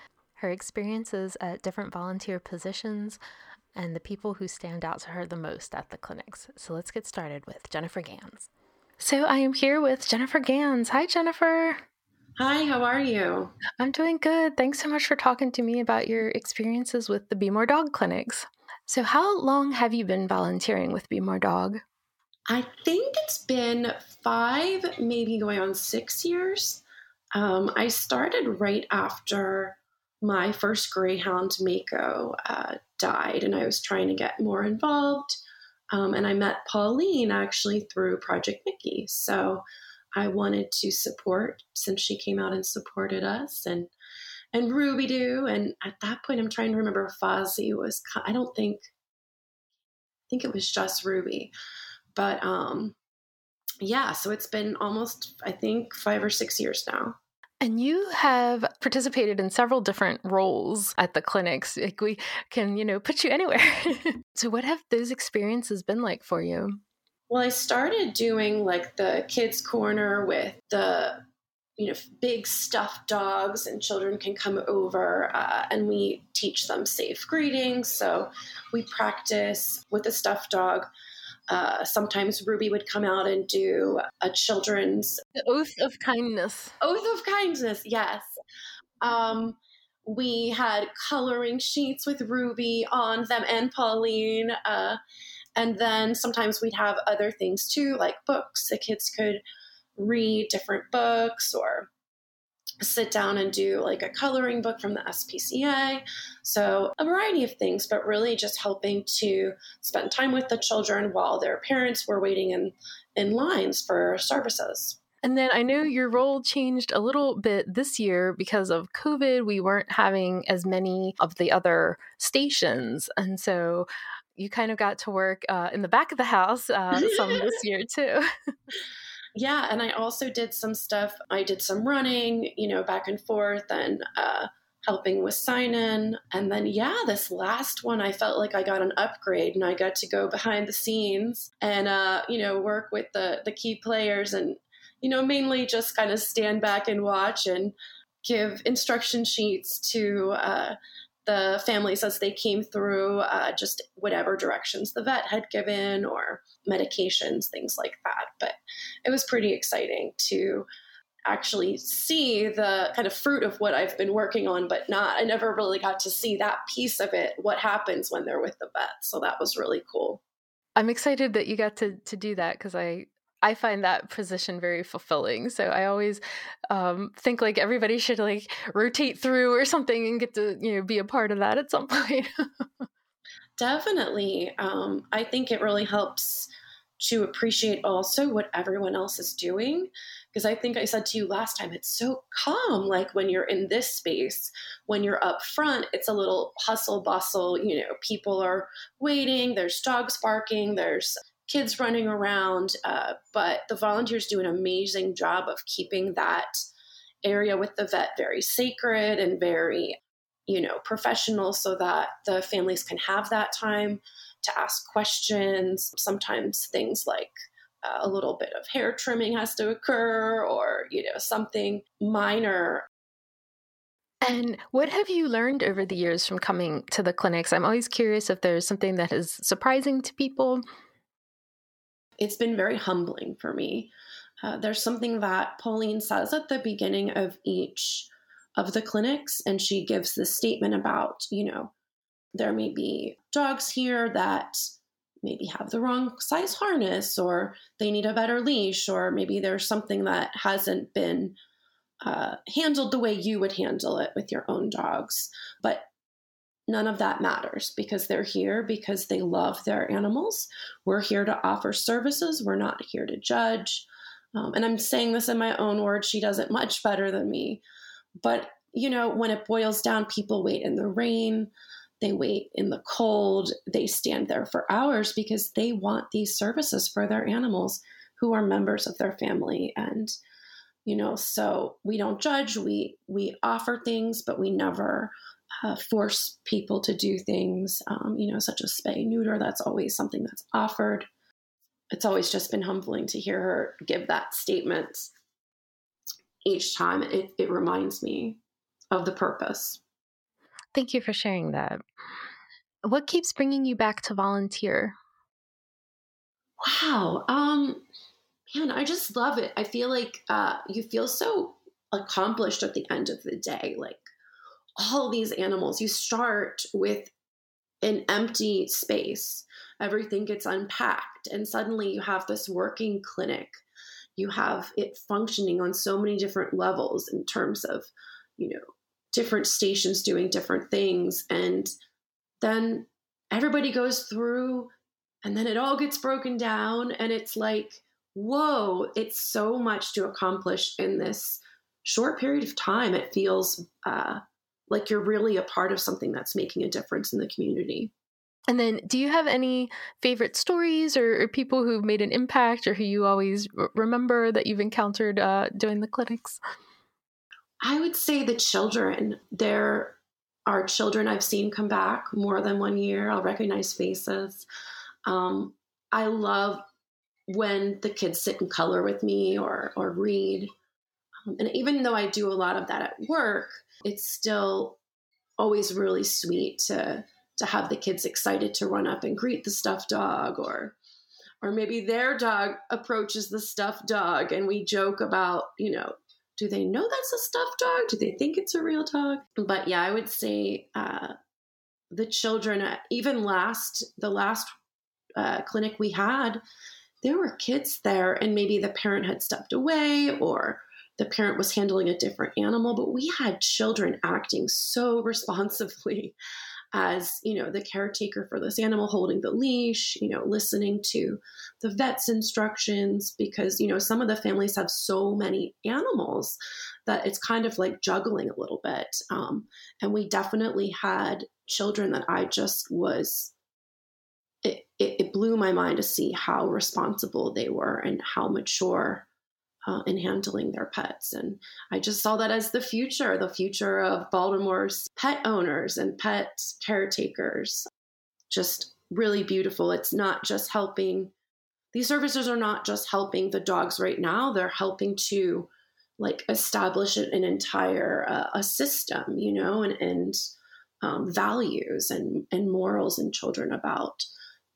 her experiences at different volunteer positions, and the people who stand out to her the most at the clinics. So let's get started with Jennifer Gans. So I am here with Jennifer Gans. Hi, Jennifer. Hi, how are you? I'm doing good. Thanks so much for talking to me about your experiences with the Be More Dog clinics. So, how long have you been volunteering with Be More Dog? I think it's been five, maybe going on six years. Um, I started right after my first Greyhound, Mako, uh, died, and I was trying to get more involved. Um, and I met Pauline actually through Project Mickey. So I wanted to support since she came out and supported us and and Ruby Doo. And at that point, I'm trying to remember Fozzie was. I don't think. I think it was just Ruby, but um, yeah. So it's been almost I think five or six years now. And you have participated in several different roles at the clinics. Like we can, you know, put you anywhere. so what have those experiences been like for you? Well, I started doing like the kids' corner with the you know big stuffed dogs and children can come over uh, and we teach them safe greetings so we practice with the stuffed dog uh, sometimes ruby would come out and do a children's the oath of kindness oath of kindness yes um, we had coloring sheets with ruby on them and pauline uh, and then sometimes we'd have other things too, like books. The kids could read different books or sit down and do like a coloring book from the SPCA. So, a variety of things, but really just helping to spend time with the children while their parents were waiting in, in lines for services. And then I know your role changed a little bit this year because of COVID. We weren't having as many of the other stations. And so you kind of got to work uh, in the back of the house uh, some this year too. yeah, and I also did some stuff. I did some running, you know, back and forth, and uh, helping with sign in. And then, yeah, this last one, I felt like I got an upgrade, and I got to go behind the scenes and, uh, you know, work with the the key players, and you know, mainly just kind of stand back and watch and give instruction sheets to uh, the families as they came through, uh, just whatever directions the vet had given or medications, things like that. But it was pretty exciting to actually see the kind of fruit of what I've been working on, but not, I never really got to see that piece of it, what happens when they're with the vet. So that was really cool. I'm excited that you got to, to do that because I, I find that position very fulfilling. So I always um, think like everybody should like rotate through or something and get to you know be a part of that at some point. Definitely, um, I think it really helps to appreciate also what everyone else is doing. Because I think I said to you last time, it's so calm. Like when you're in this space, when you're up front, it's a little hustle bustle. You know, people are waiting, there's dogs barking, there's kids running around. Uh, but the volunteers do an amazing job of keeping that area with the vet very sacred and very, you know, professional so that the families can have that time to ask questions. Sometimes things like uh, a little bit of hair trimming has to occur or, you know, something minor and what have you learned over the years from coming to the clinics? I'm always curious if there's something that is surprising to people it's been very humbling for me. Uh, there's something that Pauline says at the beginning of each of the clinics, and she gives this statement about, you know, there may be dogs here that maybe have the wrong size harness, or they need a better leash, or maybe there's something that hasn't been uh, handled the way you would handle it with your own dogs. But none of that matters because they're here because they love their animals. We're here to offer services, we're not here to judge. Um, and I'm saying this in my own words, she does it much better than me. But, you know, when it boils down, people wait in the rain, they wait in the cold, they stand there for hours because they want these services for their animals who are members of their family. And, you know, so we don't judge, we we offer things, but we never uh, force people to do things, um, you know, such as spay neuter. That's always something that's offered. It's always just been humbling to hear her give that statement each time. It, it reminds me of the purpose. Thank you for sharing that. What keeps bringing you back to volunteer? Wow. Um, man, I just love it. I feel like uh, you feel so accomplished at the end of the day. Like all these animals. You start with an empty space, everything gets unpacked, and suddenly you have this working clinic. You have it functioning on so many different levels in terms of, you know, different stations doing different things. And then everybody goes through, and then it all gets broken down, and it's like, whoa, it's so much to accomplish in this short period of time. It feels uh, like you're really a part of something that's making a difference in the community. And then, do you have any favorite stories or, or people who've made an impact or who you always r- remember that you've encountered uh, doing the clinics? I would say the children. There are children I've seen come back more than one year. I'll recognize faces. Um, I love when the kids sit in color with me or, or read. Um, and even though I do a lot of that at work, it's still always really sweet to to have the kids excited to run up and greet the stuffed dog or or maybe their dog approaches the stuffed dog and we joke about you know do they know that's a stuffed dog? Do they think it's a real dog? But yeah i would say uh, the children uh, even last the last uh, clinic we had there were kids there and maybe the parent had stepped away or the parent was handling a different animal, but we had children acting so responsibly as, you know, the caretaker for this animal holding the leash, you know, listening to the vet's instructions because, you know, some of the families have so many animals that it's kind of like juggling a little bit. Um, and we definitely had children that I just was it, it, it, blew my mind to see how responsible they were and how mature uh, in handling their pets. And I just saw that as the future, the future of Baltimore's pet owners and pet caretakers. Just really beautiful. It's not just helping, these services are not just helping the dogs right now, they're helping to like establish an entire uh, a system, you know, and, and um, values and, and morals in children about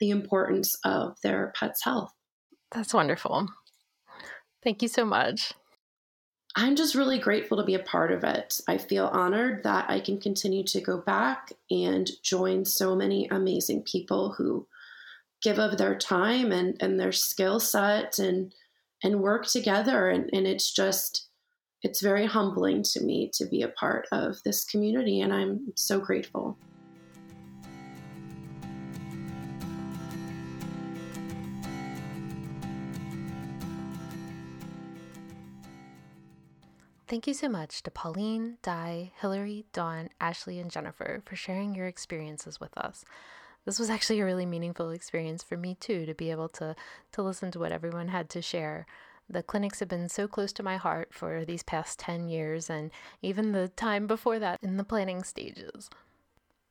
the importance of their pet's health. That's wonderful. Thank you so much. I'm just really grateful to be a part of it. I feel honored that I can continue to go back and join so many amazing people who give of their time and, and their skill set and and work together. And, and it's just, it's very humbling to me to be a part of this community. And I'm so grateful. Thank you so much to Pauline, Di, Hillary, Dawn, Ashley, and Jennifer for sharing your experiences with us. This was actually a really meaningful experience for me too to be able to to listen to what everyone had to share. The clinics have been so close to my heart for these past 10 years and even the time before that in the planning stages.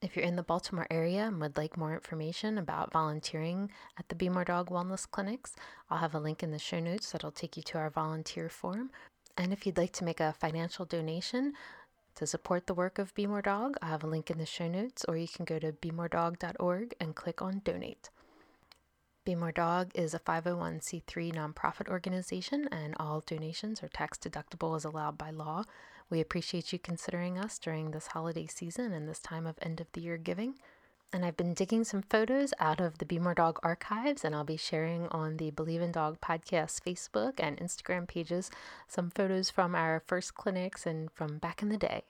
If you're in the Baltimore area and would like more information about volunteering at the Be More Dog Wellness Clinics, I'll have a link in the show notes that'll take you to our volunteer form and if you'd like to make a financial donation to support the work of Be More Dog, I have a link in the show notes, or you can go to bemoredog.org and click on donate. Be More Dog is a 501c3 nonprofit organization, and all donations are tax deductible as allowed by law. We appreciate you considering us during this holiday season and this time of end of the year giving and I've been digging some photos out of the Be More Dog archives, and I'll be sharing on the Believe in Dog podcast Facebook and Instagram pages some photos from our first clinics and from back in the day.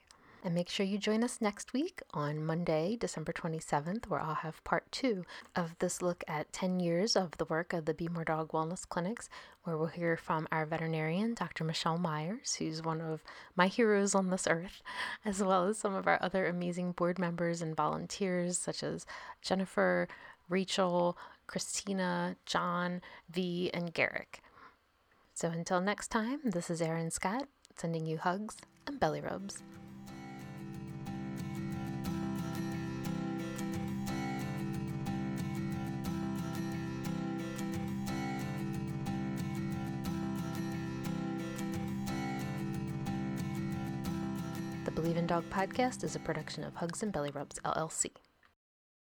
And make sure you join us next week on Monday, December 27th, where I'll have part two of this look at 10 years of the work of the Be More Dog Wellness Clinics, where we'll hear from our veterinarian, Dr. Michelle Myers, who's one of my heroes on this earth, as well as some of our other amazing board members and volunteers, such as Jennifer, Rachel, Christina, John, V, and Garrick. So until next time, this is Erin Scott sending you hugs and belly rubs. Dog podcast is a production of Hugs and Belly Rubs, LLC.